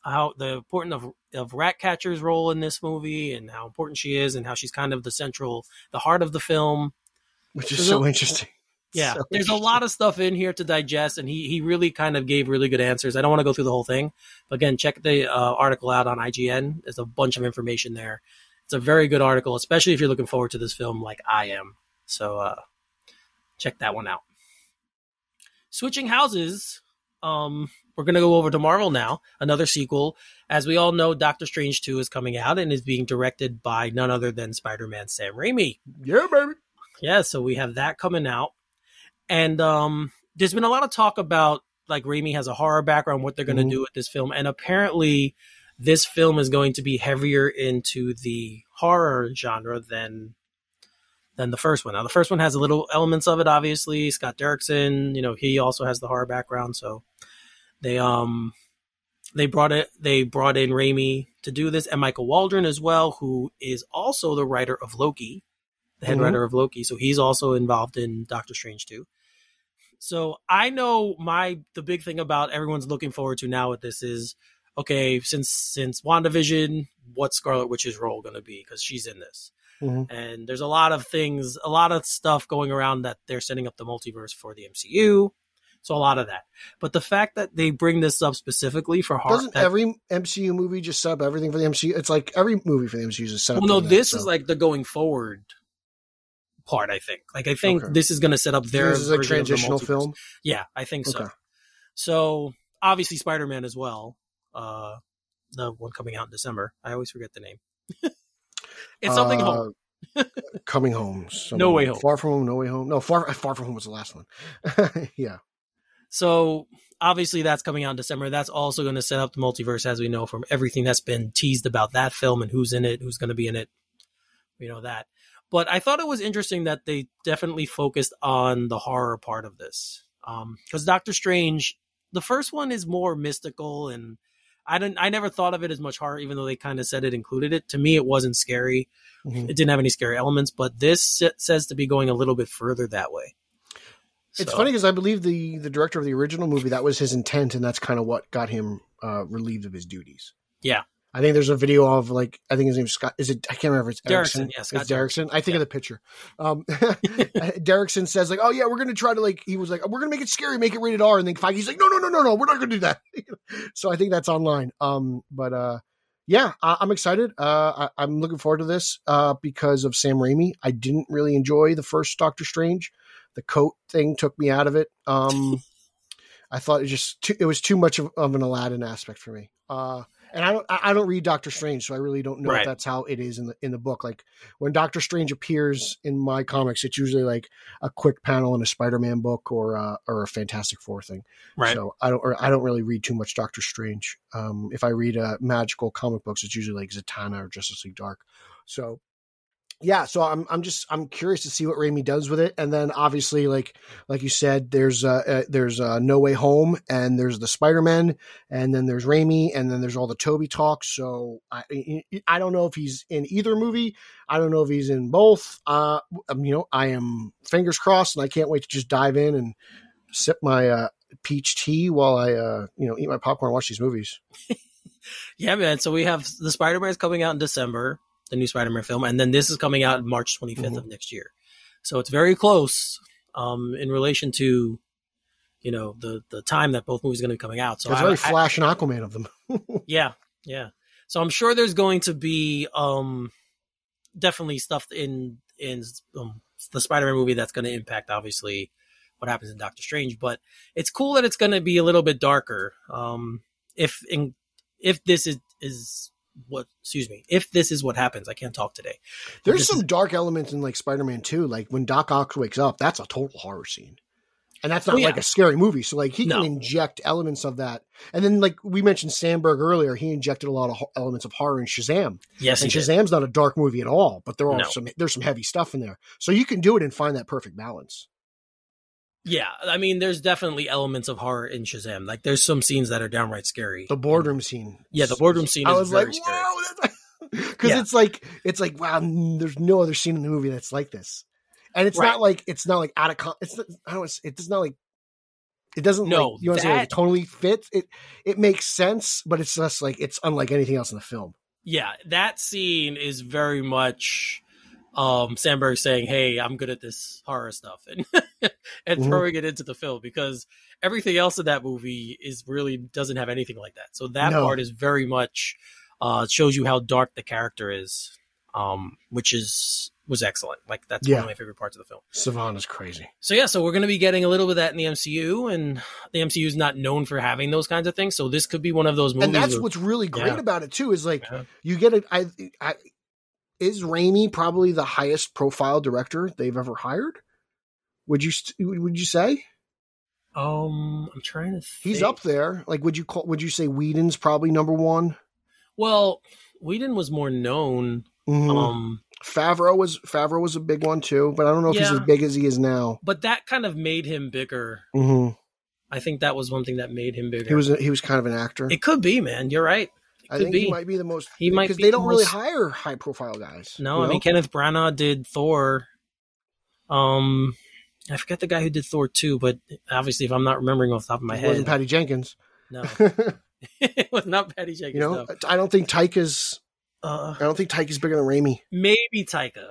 how the importance of of Ratcatcher's role in this movie and how important she is and how she's kind of the central, the heart of the film. which is There's so a- interesting. Yeah, So there's a lot of stuff in here to digest, and he he really kind of gave really good answers. I don't want to go through the whole thing, but again, check the uh, article out on IGN. There's a bunch of information there. It's a very good article, especially if you're looking forward to this film like I am. So uh, check that one out. Switching houses, um, we're gonna go over to Marvel now. Another sequel, as we all know, Doctor Strange two is coming out and is being directed by none other than Spider-Man Sam Raimi. Yeah, baby. Yeah, so we have that coming out. And um there's been a lot of talk about like Raimi has a horror background, what they're going to Mhm. do with this film. And apparently this film is going to be heavier into the horror genre than than the first one. Now the first one has a little elements of it obviously. Scott Derrickson, you know, he also has the horror background, so they um they brought it they brought in Raimi to do this and Michael Waldron as well, who is also the writer of Loki the head Mhm. writer of Loki. So he's also involved in Doctor Strange too. So I know my the big thing about everyone's looking forward to now with this is okay, since since WandaVision, what's Scarlet Witch's role going to be because she's in this. Mhm. And there's a lot of things, a lot of stuff going around that they're setting up the multiverse for the MCU. So a lot of that. But the fact that they bring this up specifically for horror, Doesn't every MCU movie just up everything for the MCU? It's like every movie for the MCU is just set up. well, no, that, this so. is like the going forward part. I think. Like I think Okay. this is going to set up their this is a version of the transitional film. Yeah, I think so. Okay. So obviously Spider Man as well. Uh, the one coming out in December. I always forget the name. it's something Uh, home. coming home. Something- No Way Home. Far from home. No way home. No, far far from home was the last one. yeah. So obviously that's coming out in December. That's also going to set up the multiverse as we know from everything that's been teased about that film and who's in it, who's going to be in it. We know that. But I thought it was interesting that they definitely focused on the horror part of this. Because Doctor Strange, the first one is more mystical and I didn't I never thought of it as much horror, even though they kind of said it included it. To me it wasn't scary. Mhm. It didn't have any scary elements, but this says to be going a little bit further that way. It's So- funny because I believe the the director of the original movie that was his intent, and that's kind of what got him uh, relieved of his duties. Yeah. I think there's a video of like I think his name is Scott. Is it? I can't remember. If it's Derrickson, Erickson. yeah, Scott it's Derrickson. I think Yeah. of the picture. Um, Derrickson says like, "Oh yeah, we're gonna try to like." He was like, "We're gonna make it scary, make it rated R," and then Feige's like, "No, no, no, no, no, we're not gonna do that." so I think that's online. Um, but uh, yeah, I- I'm excited. Uh, I- I'm looking forward to this uh, because of Sam Raimi. I didn't really enjoy the first Doctor Strange. The coat thing took me out of it. Um, I thought it just too, it was too much of, of an Aladdin aspect for me. Uh, and I don't I don't read Doctor Strange, so I really don't know Right. if that's how it is in the in the book. Like when Doctor Strange appears in my comics, it's usually like a quick panel in a Spider-Man book or uh, or a Fantastic Four thing. Right. So I don't or I don't really read too much Doctor Strange. Um, if I read uh, magical comic books, it's usually like Zatanna or Justice League Dark. So yeah, so I'm I'm just I'm curious to see what Raimi does with it, and then obviously like like you said, there's uh, uh there's uh, No Way Home, and there's the Spider Man, and then there's Raimi, and then there's all the Tobey talk. So I I don't know if he's in either movie. I don't know if he's in both. Uh, um, you know, I am fingers crossed, and I can't wait to just dive in and sip my uh, peach tea while I uh you know eat my popcorn watch these movies. Yeah, man. So we have the Spider Man is coming out in December, the new Spider Man film, and then this is coming out March 25th Mm-hmm. of next year. So it's very close um, in relation to, you know, the the time that both movies are going to be coming out. So it's I- very I- Flash and Aquaman of them. yeah, yeah. So I'm sure there's going to be um, definitely stuff in in um, the Spider Man movie that's going to impact obviously what happens in Doctor Strange. But it's cool that it's going to be a little bit darker. Um, if in, if this is is what excuse me if this is what happens, I can't talk today. There's some is- dark elements in like Spider-Man 2. Like when Doc Ock wakes up, that's a total horror scene. And that's oh, not Oh, yeah. like a scary movie. So like he No. can inject elements of that. And then like we mentioned Sandberg earlier, he injected a lot of ho- elements of horror in Shazam. Yes, and he did. Shazam's not a dark movie at all, but there are No. some there's some heavy stuff in there. So you can do it and find that perfect balance. Yeah, I mean, there's definitely elements of horror in Shazam. Like, there's some scenes that are downright scary. The boardroom scene. Yeah, the boardroom scene I is was very like, scary. wow, because Yeah. it's like it's like wow, there's no other scene in the movie that's like this, and it's Right. not like it's not like out of con- it's not, I don't it's it's not like it doesn't No, like, you know what I'm saying like, it totally fits it it makes sense, but it's just like it's unlike anything else in the film. yeah, that scene is very much um Sandberg saying, "Hey, I'm good at this horror stuff," and and Mhm. throwing it into the film because everything else in that movie is really doesn't have anything like that. So that No. part is very much uh shows you how dark the character is, um, which is was excellent. Like that's one of my favorite parts of the film. Sivana's crazy. So yeah, so we're going to be getting a little bit of that in the MCU, and the MCU is not known for having those kinds of things. So this could be one of those movies. and that's where- what's really great Yeah. about it too is like Yeah. you get it I, I is Raimi probably the highest profile director they've ever hired would you would you say um, I'm trying to. Think. he's up there like would you call would you say Whedon's probably number one Well, Whedon was more known. Mhm. Um, Favreau was Favreau was a big one too but I don't know if he's as big as he is now but that kind of made him bigger. hmm I think that was one thing that made him bigger. he was a, he was kind of an actor It could be, man. You're right. I think be. he might be the most He might because they don't really most- hire high profile guys No, I know? mean Kenneth Branagh did Thor. Um, I forget the guy who did Thor too, but obviously, if I'm not remembering off the top of my it head, wasn't Patty Jenkins no, it was not Patty Jenkins. you know no. I don't think Taika's Uh, I don't think Taika's bigger than Raimi maybe Taika.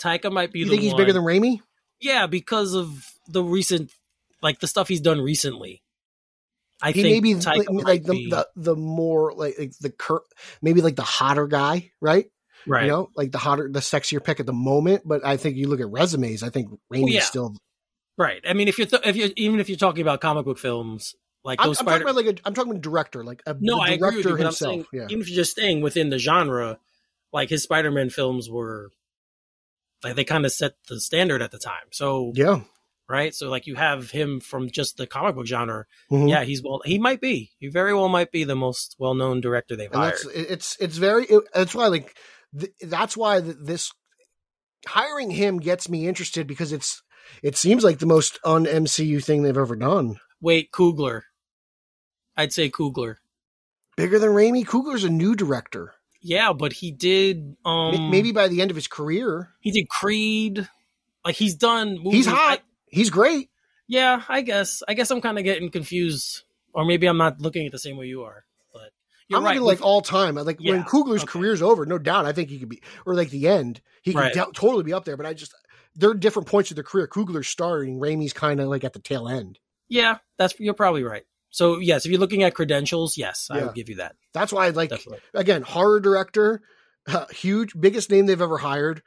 Taika might be you the think he's one. bigger than Raimi Yeah, because of the recent, like the stuff he's done recently. I he think may be like, like the, be- the the more like, like the cur- maybe like the hotter guy, right? right. You know, like the hotter, the sexier pick at the moment. But I think you look at resumes. I think Raimi's yeah. still. Right. I mean, if you're th- if you even if you're talking about comic book films, like I'm, I'm those talking about like a, I'm talking about director, like a no, the I agree director with you, himself. saying yeah, even if you're just staying within the genre, like his Spider-Man films were, like they kind of set the standard at the time. So yeah, right. So like you have him from just the comic book genre. Mhm. Yeah, he's well. He might be. He very well might be the most well-known director they've and hired. it's it's very. It, that's why like th- that's why th- this hiring him gets me interested because it's it seems like the most un MCU thing they've ever done. Wait, Coogler. I'd say Coogler. Bigger than Raimi. Coogler's a new director. Yeah, but he did. Um, Maybe by the end of his career, he did Creed. Like he's done. Movies. he's hot. I- he's great. yeah, I guess. I guess I'm kind of getting confused, or maybe I'm not looking at the same way you are. But You're I'm right. looking like all time. Like when Yeah, Coogler's okay. career's over, no doubt, I think he could be, or like the end, he could Right. de- totally be up there. But I just, there are different points of their career. Coogler's starting, Raimi's kind of like at the tail end. yeah, that's you're probably right. So yes, if you're looking at credentials, yes, I Yeah. would give you that. That's why I like Definitely. again horror director, uh, huge, biggest name they've ever hired.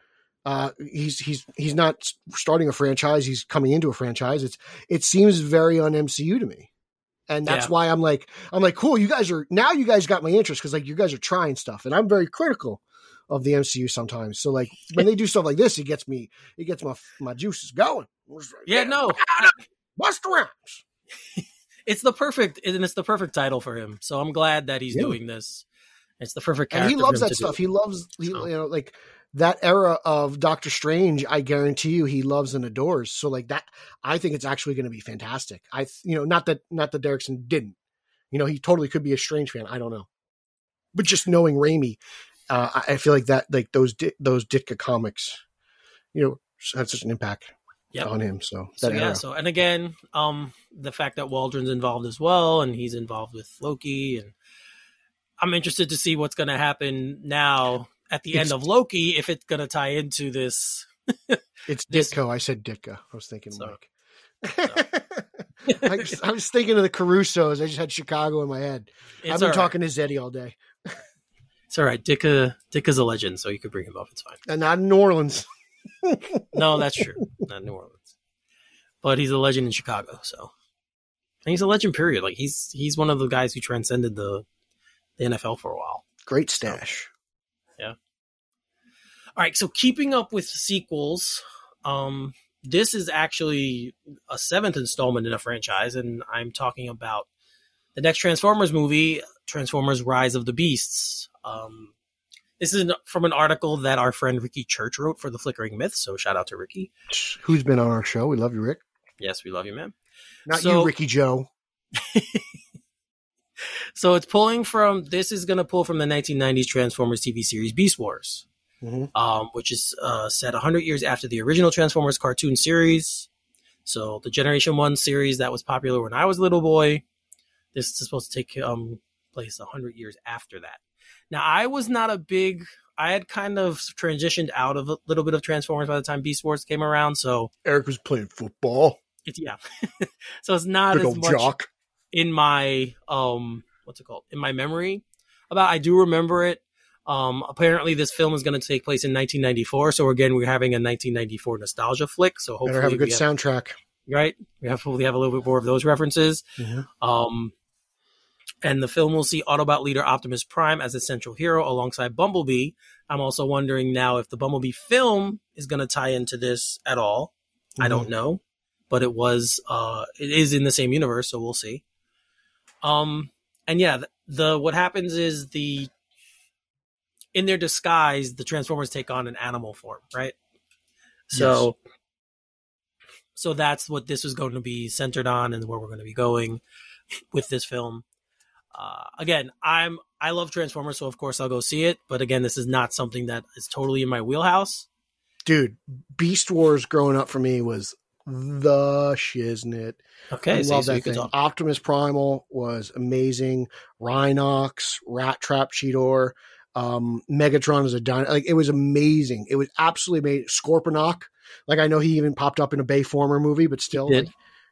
Uh, he's he's he's not starting a franchise; he's coming into a franchise. It's it seems very un MCU to me, and that's Yeah. why I'm like I'm like cool. You guys are now you guys got my interest because like you guys are trying stuff, and I'm very critical of the MCU sometimes. So like when they do stuff like this, it gets me it gets my my juices going. Yeah, no, Busta Rhymes. it's the perfect and it's the perfect title for him. So I'm glad that he's Yeah. doing this. It's the perfect and character. he for loves that stuff. He loves, he, you know, like that era of Doctor Strange. I guarantee you, he loves and adores. So, like that, I think it's actually going to be fantastic. I, you know, not that not that Derrickson didn't. You know, he totally could be a Strange fan. I don't know, but just knowing Raimi, uh, I feel like that, like those those Ditka comics, you know, had such an impact Yep. on him. So So that yeah, era. so and again, um, the fact that Waldron's involved as well, and he's involved with Loki, and I'm interested to see what's going to happen now at the end of Loki if it's going to tie into this. It's this- Ditka. I said Ditka. I was thinking So- Mike. I, just- I was thinking of the Carusos. I just had Chicago in my head. It's I've been all right. talking to Zeddy all day, It's all right. Ditka Ditka's a legend, so you could bring him up. It's fine. and not in New Orleans. No, that's true. Not New Orleans, but he's a legend in Chicago. So, and he's a legend. Period. Like he's he's one of the guys who transcended the the NFL for a while. Great stash. All right, so keeping up with sequels, um, this is actually a seventh installment in a franchise, and I'm talking about the next Transformers movie, Transformers: Rise of the Beasts. Um, this is from an article that our friend Ricky Church wrote for the Flickering Myth. So shout out to Ricky. Who's been on our show? We love you, Rick. Yes, we love you, man. Not So- you, Ricky Joe. So it's pulling from. This is going to pull from the 1990s Transformers TV series Beast Wars. Mhm. um, which is uh, set 100 years after the original Transformers cartoon series. So the Generation One series that was popular when I was a little boy. This is supposed to take um, place 100 years after that. Now I was not a big. I had kind of transitioned out of a little bit of Transformers by the time Beast Wars came around. So Eric was playing football. it's yeah. so it's not Big as much jock. in my um what's it called in my memory about i do remember it um apparently this film is going to take place in 1994 so again we're having a 1994 nostalgia flick so hopefully Better have a good we soundtrack. right we have hopefully have a little bit more of those references um and the film will see autobot leader optimus prime as a central hero alongside bumblebee i'm also wondering now if the bumblebee film is going to tie into this at all I Mm-hmm. don't know, but it was uh it is in the same universe, so we'll see. Um and yeah, the, the what happens is the in their disguise, the Transformers take on an animal form, right? So so that's what this is going to be centered on and where we're going to be going with this film. Uh, again, I'm I love Transformers, so of course I'll go see it. But again, this is not something that is totally in my wheelhouse. Dude, Beast Wars growing up for me was the shiznit. Okay, I so, love so that thing. talk. Optimus Primal was amazing. Rhinox, Rattrap Cheetor, um, Megatron as a dino. Like it was amazing. It was absolutely amazing. Scorponok. Like I know he even popped up in a Bayformer movie, but still, like,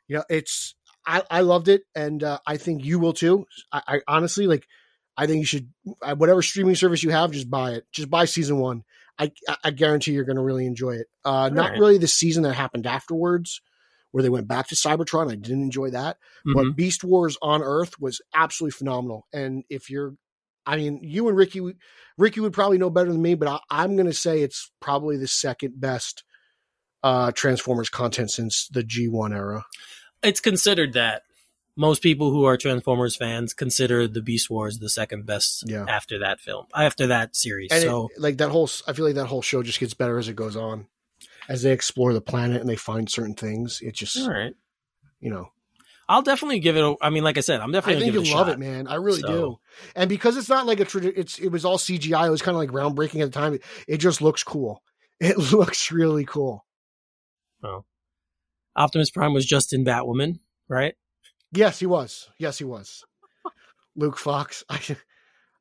you know, it's I, I loved it, and uh, I think you will too. I, I honestly like. I think you should uh, whatever streaming service you have, just buy it. Just buy season one. I I- guarantee you're going to really enjoy it. Uh, not right. really the season that happened afterwards, where they went back to Cybertron. I didn't enjoy that Mhm. but Beast Wars on Earth was absolutely phenomenal. And if you're, I mean, you and Ricky, Ricky would probably know better than me, but I, I'm going to say it's probably the second best uh, Transformers content since the G1 era. it's considered that most people who are Transformers fans consider the Beast Wars the second best Yeah. after that film, after that series. And so it, like that whole, I feel like that whole show just gets better as it goes on, as they explore the planet and they find certain things. It just, all right, you know, I'll definitely give it. A, I mean, like I said, I'm definitely. I think you'll love it, man. I really So- do. And because it's not like a tradition, it's it was all CGI. It was kind of like groundbreaking at the time. It, it just looks cool. It looks really cool. Oh, Optimus Prime was just in Batwoman, right? Yes, he was. Yes, he was. Luke Fox. I,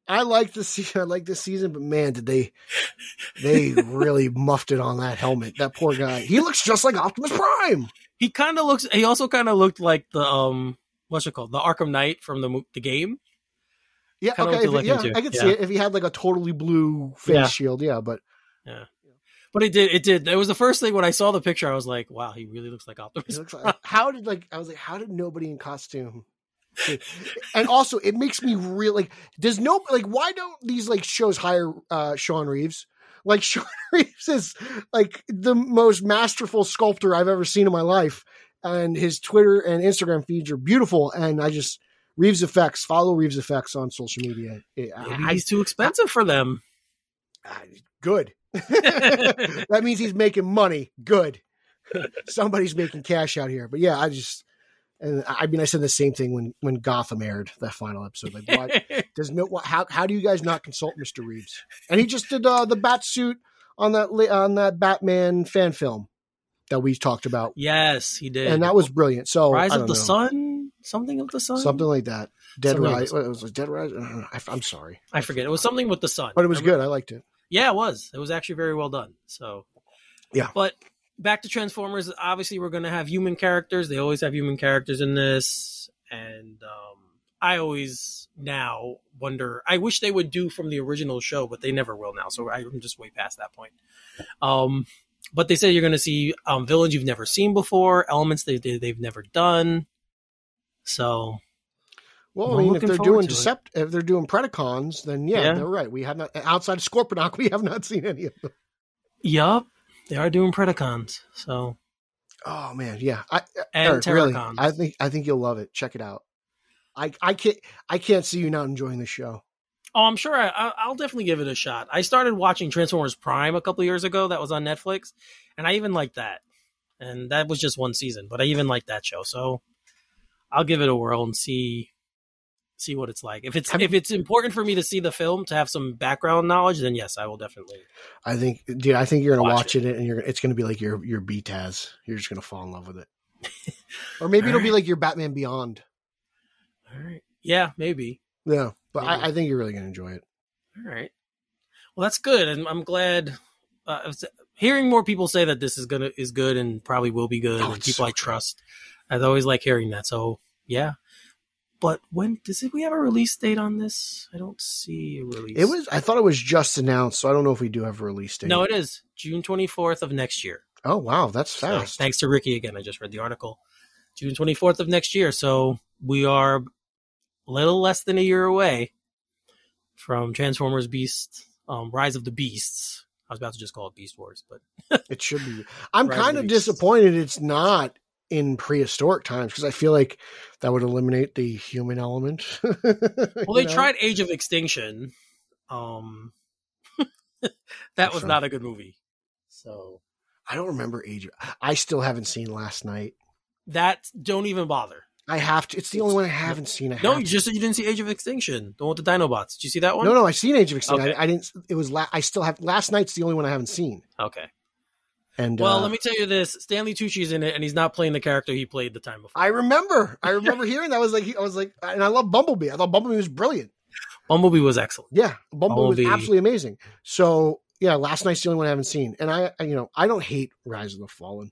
I like the se- I like this season, but man, did they they really muffed it on that helmet. That poor guy. He looks just like Optimus Prime. He kind of looks. He also kind of looked like the um, what's it called, the Arkham Knight from the the game. Yeah, Kinda okay, if, yeah. I could see it if he had like a totally blue face Yeah. shield. Yeah, but yeah, But it did. It did. It was the first thing when I saw the picture. I was like, "Wow, he really looks like Optimus." looks like how did like I was like how did nobody in costume and also it makes me real like does no like why don't these like shows hire uh Sean Reeves like Sean Reeves is like the most masterful sculptor I've ever seen in my life and his Twitter and Instagram feeds are beautiful and I just Reeves effects follow Reeves effects on social media Maybe I- he's too expensive for them. I- good that means he's making money. Good. Somebody's making cash out here. But yeah, I just and I mean I said the same thing when when Gotham aired that final episode. Like what does no what, how how do you guys not consult Mr. Reeves? And he just did uh, the bat suit on that on that Batman fan film that we talked about. yes, he did. And that was brilliant. So Rise of the know. Sun, something of the sun, Something like that. Dead Something Rise. It was like Dead Rise. I don't know. I, I'm sorry, I forget. It was something with the sun, but it was Remember? good. I liked it. Yeah, it was. It was actually very well done. So, Yeah. But back to Transformers. Obviously, we're going to have human characters. They always have human characters in this, and um, I always now wonder. I wish they would do from the original show, but they never will now. So I'm just way past that point. Um, but they say you're going to see um, villains you've never seen before, elements they, they they've never done. So Well, I'm mean, if they're doing. Decept, if they're doing Predacons, then yeah, Yeah. they're right. We have not outside of Scorponok, we have not seen any of them. yup, they are doing Predacons. So Oh man, yeah. I, uh, and Eric, really, I think I think you'll love it. Check it out. I I can't I can't see you not enjoying the show. Oh, I'm sure I, I- I'll definitely give it a shot. I started watching Transformers Prime a couple years ago. That was on Netflix, and I even liked that. And that was just one season, but I even liked that show. So I'll give it a whirl and see see what it's like. If it's if it's important for me to see the film to have some background knowledge, then yes, I will definitely. I think, dude. I think you're gonna Watch watch, it. and you're it's gonna be like your your BTAS. You're just gonna fall in love with it. or maybe it'll be like your Batman Beyond. All right. Yeah, maybe. Yeah, but Maybe. I, I think you're really gonna enjoy it. All right. Well, that's good, and I'm glad. Uh, hearing more people say that this is gonna is good and probably will be good, Oh, and people so I good. trust. I always like hearing that. So yeah. But when does it, we have a release date on this? I don't see a release. It was. I thought it was just announced, so I don't know if we do have a release date. no, it is June 24th of next year. Oh wow, that's So, fast. thanks to Ricky again. I just read the article. June 24th of next year. So we are a little less than a year away from Transformers Beast, um, Rise of the Beasts. I was about to just call it Beast Wars, but It should be. I'm Rise kind the of disappointed it's not in prehistoric times because I feel like that would eliminate the human element. well, they tried Age of Extinction. Um, that was Sure. not a good movie. So I don't remember age. Of, I still haven't seen Last Knight. that don't even bother. I have to. It's the only one I haven't seen. I No, you just you didn't see Age of Extinction, the one with the Dinobots. Did you see that one? no, no. I seen Age of Extinction. Okay. I, I didn't. It was. La- I still have. Last Knight's the only one I haven't seen. Okay. And Well, uh, let me tell you this: Stanley Tucci's in it, and he's not playing the character he played the time before. I remember. I remember hearing that. I was like, I was like, and I love Bumblebee. I thought Bumblebee was brilliant. Bumblebee was excellent. Yeah, Bumblebee, Bumblebee. was absolutely amazing. So yeah, Last Knight's the only one I haven't seen, and I, I- you know, I don't hate Rise of the Fallen.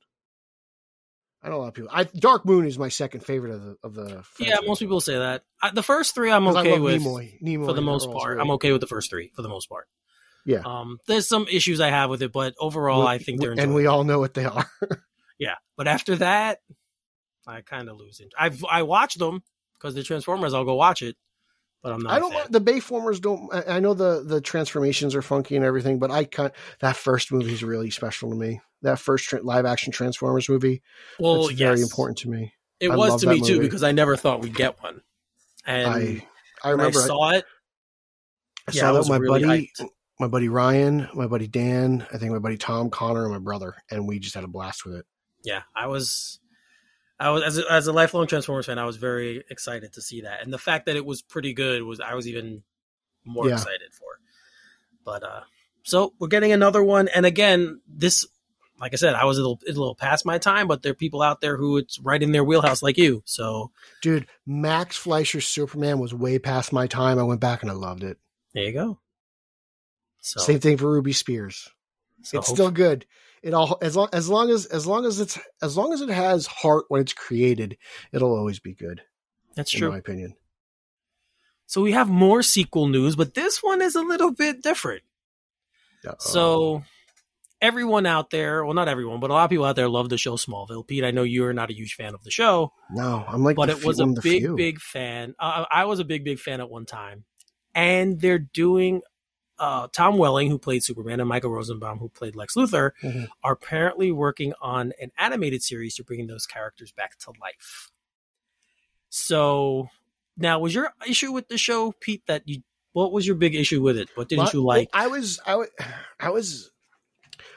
I know a lot of people. I Dark Moon is my second favorite of the of the. Yeah, most people say that. I, the first three, I'm okay I love with Nimoy. Nimoy for the most part. great. I'm okay with the first three for the most part. Yeah. Um, there's some issues I have with it, but overall, We- I think they're and we all know what they are. Yeah, but after that, I kind of lose it. I've I watch them because they're Transformers. I'll go watch it, but I'm not. I don't. The Bayformers don't. I I know the the transformations are funky and everything, but I kind that first movie is really special to me. That first tra- live action Transformers movie. well, it's very important to me. It I was to me too because I never thought we'd get one, and I I remember I, saw it. I yeah, saw that with my really buddy, hyped. My buddy Ryan, my buddy Dan, I think my buddy Tom, Connor, and my brother, and we just had a blast with it. yeah, I was, I was as a, as a lifelong Transformers fan, I was very excited to see that, and the fact that it was pretty good was I was even more Yeah. excited for. But uh, so we're getting another one, and again, this, like I said, I was a little, a little past my time, but there are people out there who it's right in their wheelhouse, like you. So Dude, Max Fleischer's Superman was way past my time. I went back and I loved it. There you go. So, Same thing for Ruby Spears. so it's hope- still good. It all as long as long as as long as it's as long as it has heart when it's created, it'll always be good. that's in true. In my opinion. So we have more sequel news, but this one is a little bit different. Uh, So everyone out there, well, not everyone, but a lot of people out there love the show Smallville. Pete, I know you're not a huge fan of the show, no, I'm like, but it few- was a one of the big, few. big fan. Uh, I was a big, big fan at one time, and they're doing. Uh, Tom Welling, who played Superman, and Michael Rosenbaum, who played Lex Luthor, Mhm. are apparently working on an animated series to bring those characters back to life. So, now was your issue with the show, Pete? That you, what was your big issue with it? What didn't But you like? I was I was I was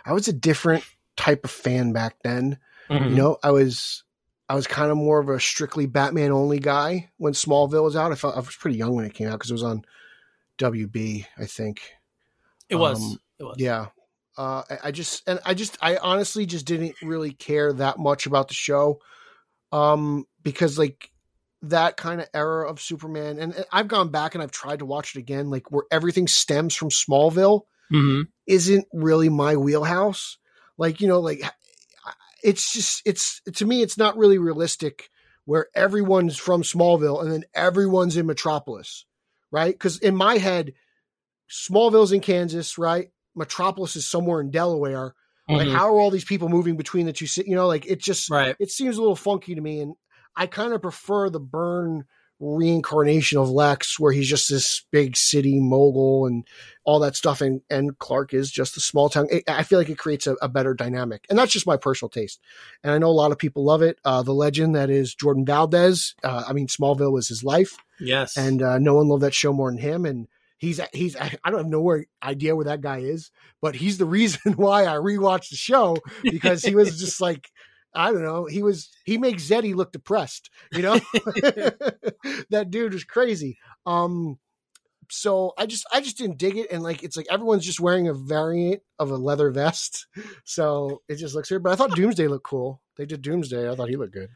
I was a different type of fan back then. Mhm. You know, I was I was kind of more of a strictly Batman only guy when Smallville was out. I felt I was pretty young when it came out because it was on WB, I think. It was. Um, it was. Yeah. Uh, I, I just and I just I honestly just didn't really care that much about the show, um, because like that kind of era of Superman, and and I've gone back and I've tried to watch it again, like where everything stems from Smallville mm-hmm. isn't really my wheelhouse. Like you know, like it's just it's to me it's not really realistic where everyone's from Smallville and then everyone's in Metropolis, right? Because in my head, Smallville's in Kansas, right? Metropolis is somewhere in Delaware. Like, Mhm. how are all these people moving between the two cities? You know, like it just right. it seems a little funky to me, and I kind of prefer the Byrne reincarnation of Lex, where he's just this big city mogul and all that stuff, and and Clark is just a small town. It, I feel like it creates a, a better dynamic, and that's just my personal taste. And I know a lot of people love it. Uh, the legend that is Jordan Valdez. Uh, I mean, Smallville was his life, Yes. and uh, no one loved that show more than him. And he's he's I don't have no idea where that guy is, but he's the reason why I rewatched the show because he was just like I don't know. He was he makes Zeddy look depressed. You know, that dude was crazy. Um, so I just I just didn't dig it, and like it's like everyone's just wearing a variant of a leather vest, so it just looks weird. But I thought Doomsday looked cool. They did Doomsday. I thought he looked good.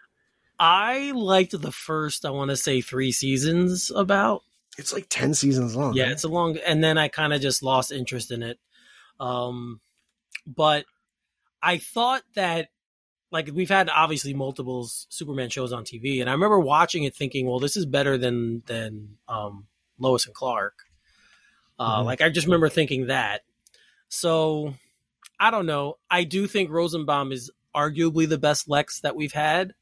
I liked the first, I want to say, three seasons about. It's like ten seasons long. Yeah, right? it's a long, and then I kind of just lost interest in it. Um, but I thought that, like, we've had obviously multiple Superman shows on TV, and I remember watching it thinking, well, this is better than than um, Lois and Clark. Uh, Mhm. Like, I just remember thinking that. So, I don't know. I do think Rosenbaum is arguably the best Lex that we've had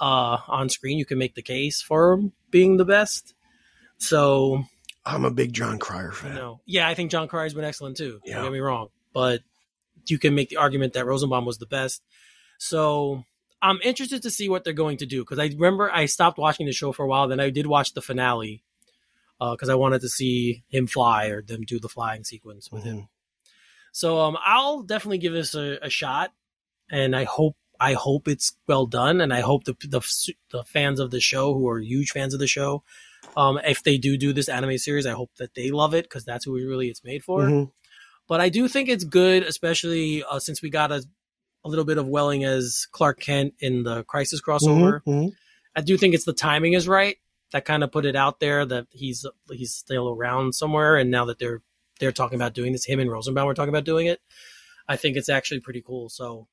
uh, on screen. You can make the case for him being the best. So, I'm a big Jon Cryer fan. know, yeah, I think Jon Cryer's been excellent too. Yeah. Don't get me wrong, but you can make the argument that Rosenbaum was the best. So I'm interested to see what they're going to do because I remember I stopped watching the show for a while. Then I did watch the finale because I wanted to see him fly or them do the flying sequence with him. Mhm. So um, I'll definitely give this a, a shot, and I hope I hope it's well done, and I hope the, the the fans of the show who are huge fans of the show, um, if they do do this anime series, I hope that they love it because that's who really it's made for. Mhm. But I do think it's good, especially uh, since we got a a little bit of Welling as Clark Kent in the Crisis crossover. Mhm. Mhm. I do think it's the timing is right. That kind of put it out there that he's he's still around somewhere, and now that they're they're talking about doing this, him and Rosenbaum are talking about doing it. I think it's actually pretty cool. So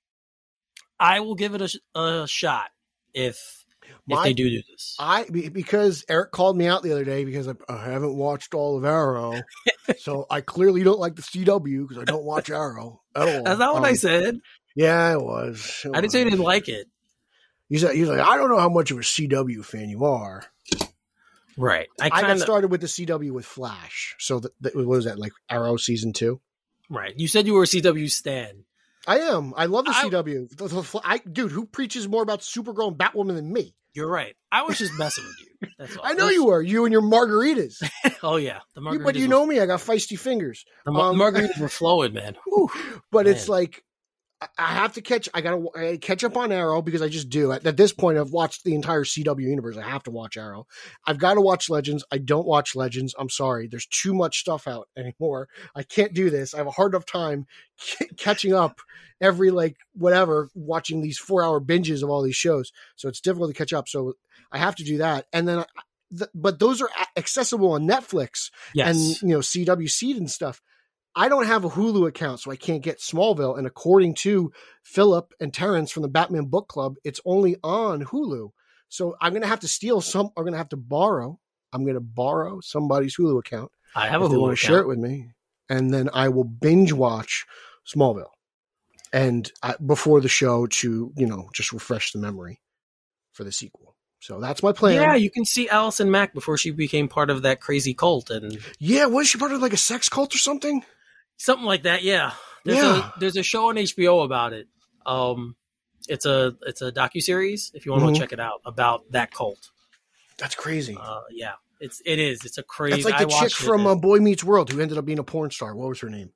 I will give it a, sh- a shot if if they do do this. I because Eric called me out the other day because I, I haven't watched all of Arrow, so I clearly don't like the CW because I don't watch Arrow at all. That's not what I Um, said. Yeah, it was. It I didn't say I was. didn't like it. He's like, he's like, I don't know how much of a CW fan you are. Right. I I, kind got of started with the CW with Flash, so that, that what was that like Arrow season two? right. You said you were a CW stan. I am. I love the I- CW. The- the I, dude, who preaches more about Supergirl and Batwoman than me? You're right. I was just messing with you. That's all. I know you were. You and your margaritas. Oh yeah, the You- margaritas. but you were- know me. I got feisty fingers. the mar- um, margaritas were flowing, man. Whew. but it's like I- have to catch. I gotta I gotta catch up on Arrow because I just do. At, at this point, I've watched the entire CW universe. I have to watch Arrow. I've got to watch Legends. I don't watch Legends. I'm sorry. There's too much stuff out anymore. I can't do this. I have a hard enough time c- catching up every like whatever watching these four hour binges of all these shows. So it's difficult to catch up. So I have to do that. And then I, th- but those are accessible on Netflix Yes. and you know CW Seed and stuff. I don't have a Hulu account, so I can't get Smallville. And according to Philip and Terrence from the Batman Book Club, it's only on Hulu. So I'm gonna have to steal some. I'm gonna have to borrow. I'm gonna borrow somebody's Hulu account I have a Hulu want account. to share it with me, and then I will binge watch Smallville, and I, before the show to you know just refresh the memory for the sequel. So that's my plan. Yeah, you can see Allison Mack before she became part of that crazy cult and yeah. Was she part of like a sex cult or something? Something like that. Yeah, there's Yeah. a there's a show on HBO about it. Um, it's a it's a docu series if you want Mhm. to check it out about that cult. That's crazy. Uh, yeah, it's it is. It's a crazy. It's like I the chick watched it, from uh, Boy Meets World who ended up being a porn star. What was her name?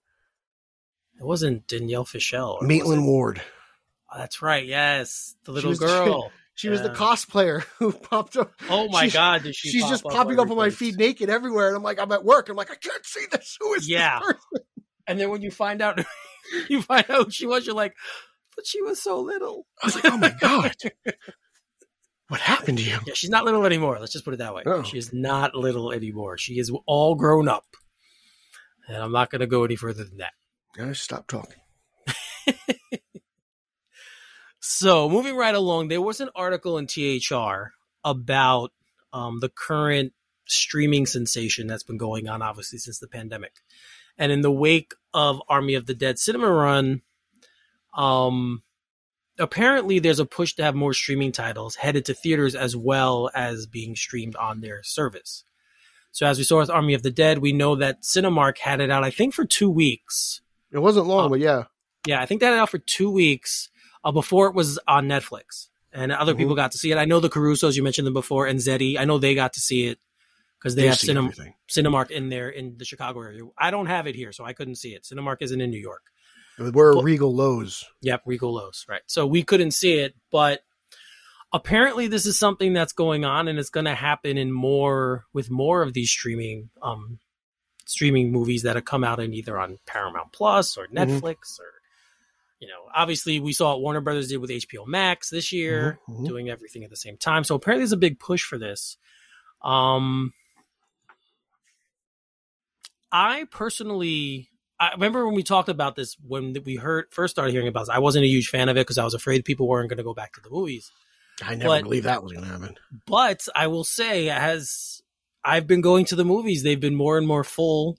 it wasn't Danielle Fishel. or Maitland? Ward. Oh, that's right. Yes, the little was the- girl. She was the cosplayer who popped up. Oh my She's- god, did she? She's just up popping up on my feed naked everywhere, and I'm like, I'm at work. I'm like, I can't see this. Who is Yeah. And then when you find out, you find out who she was. You're like, but she was so little. I was like, oh my god, what happened to you? Yeah, she's not little anymore. Let's just put it that way. Oh. She is not little anymore. She is all grown up. And I'm not going to go any further than that. I stop talking. So, moving right along, there was an article in THR about um, the current streaming sensation that's been going on, obviously, since the pandemic. And in the wake of Army of the Dead cinema run, um, apparently there's a push to have more streaming titles headed to theaters as well as being streamed on their service. So, as we saw with Army of the Dead, we know that Cinemark had it out, I think, for two weeks. It wasn't long, Oh. but yeah, Yeah, I think they had it out for two weeks uh, before it was on Netflix, and other Mhm. people got to see it. I know the Carusos you mentioned them before, and Zeddy. I know they got to see it because they They've have Cinem- everything. Cinemark in there in the Chicago area. I don't have it here, so I couldn't see it. Cinemark isn't in New York. We're Well- Regal Loews. Yep, Regal Loews, right? So we couldn't see it, but apparently this is something that's going on, and it's going to happen in more with more of these streaming um streaming movies that have come out in either on Paramount Plus or Netflix or you know, obviously we saw what Warner Brothers did with HBO Max this year, Mhm, mhm. doing everything at the same time. So apparently there's a big push for this. Um I personally I remember when we talked about this when we heard first started hearing about this. I wasn't a huge fan of it because I was afraid people weren't going to go back to the movies. I never But- believed that was going to happen. But I will say, as I've been going to the movies, they've been more and more full.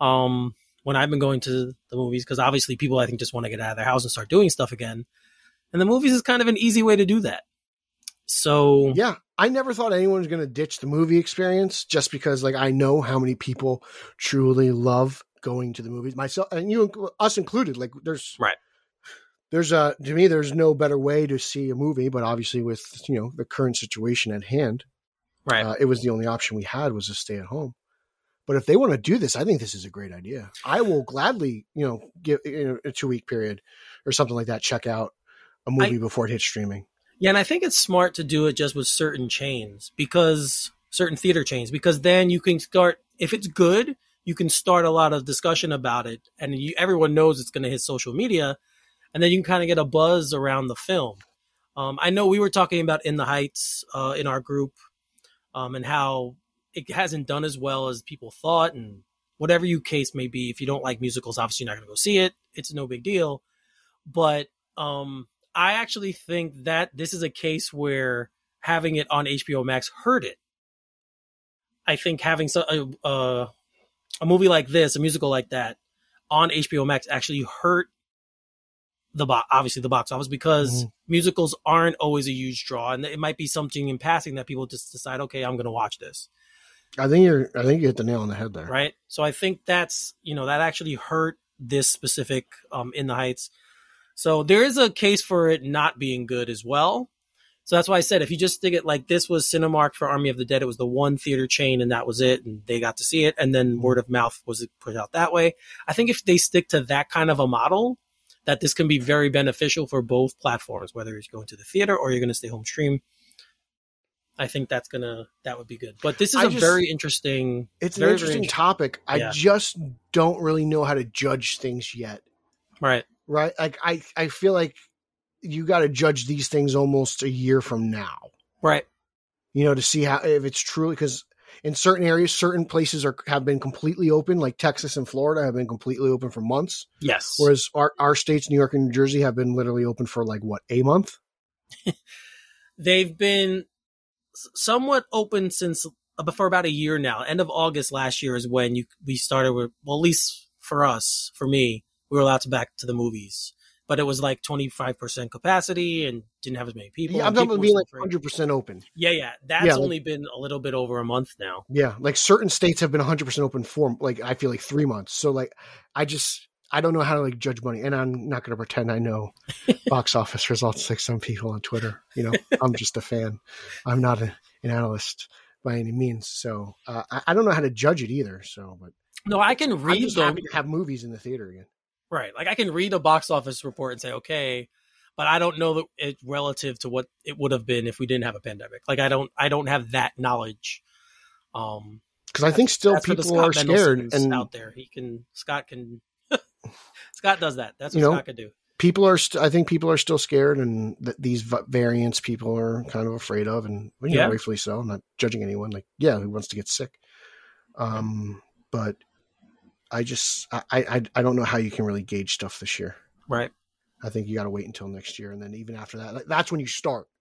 Um, when I've been going to the movies, because obviously people I think just want to get out of their house and start doing stuff again, and the movies is kind of an easy way to do that. So Yeah, I never thought anyone was going to ditch the movie experience just because, like, I know how many people truly love going to the movies. Myself and you, us included. Like, there's Right. There's a to me, there's no better way to see a movie, but obviously with you know the current situation at hand, right, uh, it was the only option we had was to stay at home. But if they want to do this, I think this is a great idea. I will gladly, you know, give you know, a two week period or something like that. Check out a movie before it hits streaming. Yeah, and I think it's smart to do it just with certain chains because certain theater chains because then you can start if it's good, you can start a lot of discussion about it, and you, everyone knows it's going to hit social media, and then you can kind of get a buzz around the film. Um, I know we were talking about In the Heights uh, in our group, um, and how it hasn't done as well as people thought, and whatever you case may be. If you don't like musicals, obviously you're not going to go see it. It's no big deal, but um, I actually think that this is a case where having it on HBO Max hurt it. I think having so, a, a, a movie like this, a musical like that, on HBO Max actually hurt the box, obviously the box office, because Mhm. musicals aren't always a huge draw, and it might be something in passing that people just decide, okay, I'm going to watch this, I think you're. I think you hit the nail on the head there. right? So I think that's you know that actually hurt this specific um, in the Heights. So there is a case for it not being good as well. So that's why I said if you just stick it like this was Cinemark for Army of the Dead, it was the one theater chain and that was it, and they got to see it, and then word of mouth was put out that way. I think if they stick to that kind of a model, that this can be very beneficial for both platforms, whether you're going to the theater or you're going to stay home stream. I think that's gonna that would be good. But this is I a just- very interesting. It's very, an very interesting inter- topic. I Yeah. just don't really know how to judge things yet. right. Right? Like I, I feel like you got to judge these things almost a year from now. Right. you know, to see how if it's truly because in certain areas, certain places are have been completely open, like Texas and Florida have been completely open for months, Yes. whereas our our states, New York and New Jersey, have been literally open for like what a month. they've been somewhat open since uh, for about a year now. End of August last year is when you we started with well, at least for us, for me, we were allowed to back to the movies, but it was like twenty five percent capacity and didn't have as many people. Yeah, I'm talking about being like hundred percent open. Yeah, yeah, that's Yeah, like- only been a little bit over a month now. Yeah, like certain states have been 100% open for like I feel like 3 months. So like I just I don't know how to like judge money and I'm not going to pretend I know box office results like some people on Twitter, you know. I'm just a fan. I'm not a, an analyst by any means. So uh, I, I don't know how to judge it either, so but No, I can I'm read just the happy to have movies in the theater again. Right. Like I can read a box office report and say okay, but I don't know that it relative to what it would have been if we didn't have a pandemic. Like I don't I don't have that knowledge. Um, Cuz I think still people are scared and out there. He can Scott can Scott does that. That's what You know, Scott can do. people are st- I think people are still scared and th- these v- variants people are kind of afraid of and you know, Yeah. rightfully so. I'm not judging anyone like yeah, who wants to get sick. Um but I just I, I I don't know how you can really gauge stuff this year. Right. I think you got to wait until next year and then even after that like, that's when you start.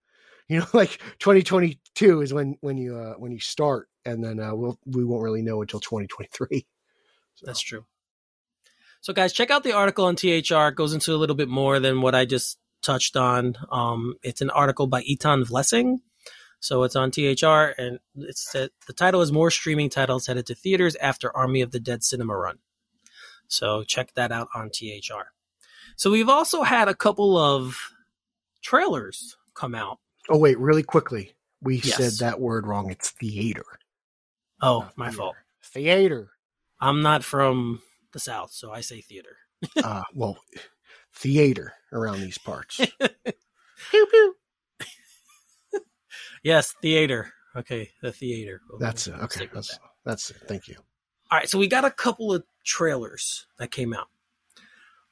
You know like 2022 is when when you uh when you start and then uh we'll we won't really know until 2023. So, That's true. So, guys, check out the article on THR. It goes into a little bit more than what I just touched on. Um, it's an article by Etan Vlessing. So it's on THR, and it's the title is "More Streaming Titles Headed to Theaters After Army of the Dead Cinema Run." So check that out on THR. So we've also had a couple of trailers come out. Oh wait, really quickly. We Yes. said that word wrong. It's theater. Oh, not my theater. fault. Theater. I'm not from the South, so I say theater. uh, well, theater around these parts. pew pew. Yes, theater. Okay, the theater. We'll That's it. Okay, that's that. that's it. Thank you. All right, so we got a couple of trailers that came out.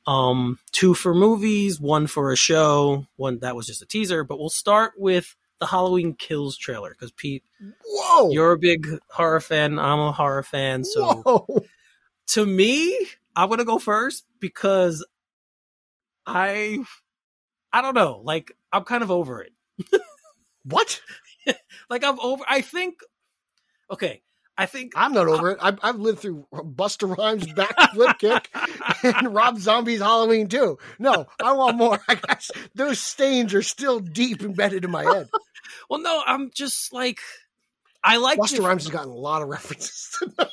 Um, two for movies, one for a show, one that was just a teaser. But we'll start with the Halloween Kills trailer because Pete, Whoa! you're a big horror fan. I'm a horror fan, so Whoa! to me, I'm gonna go first because I, I don't know, like I'm kind of over it. What? Like I'm over. I think, okay, I think I'm not over it. I've, I've lived through Busta Rhymes' backflip kick and Rob Zombie's Halloween too. No, I want more. I guess those stains are still deep embedded in my head. Well, no, I'm just like I like Busta Rhymes has gotten a lot of references tonight.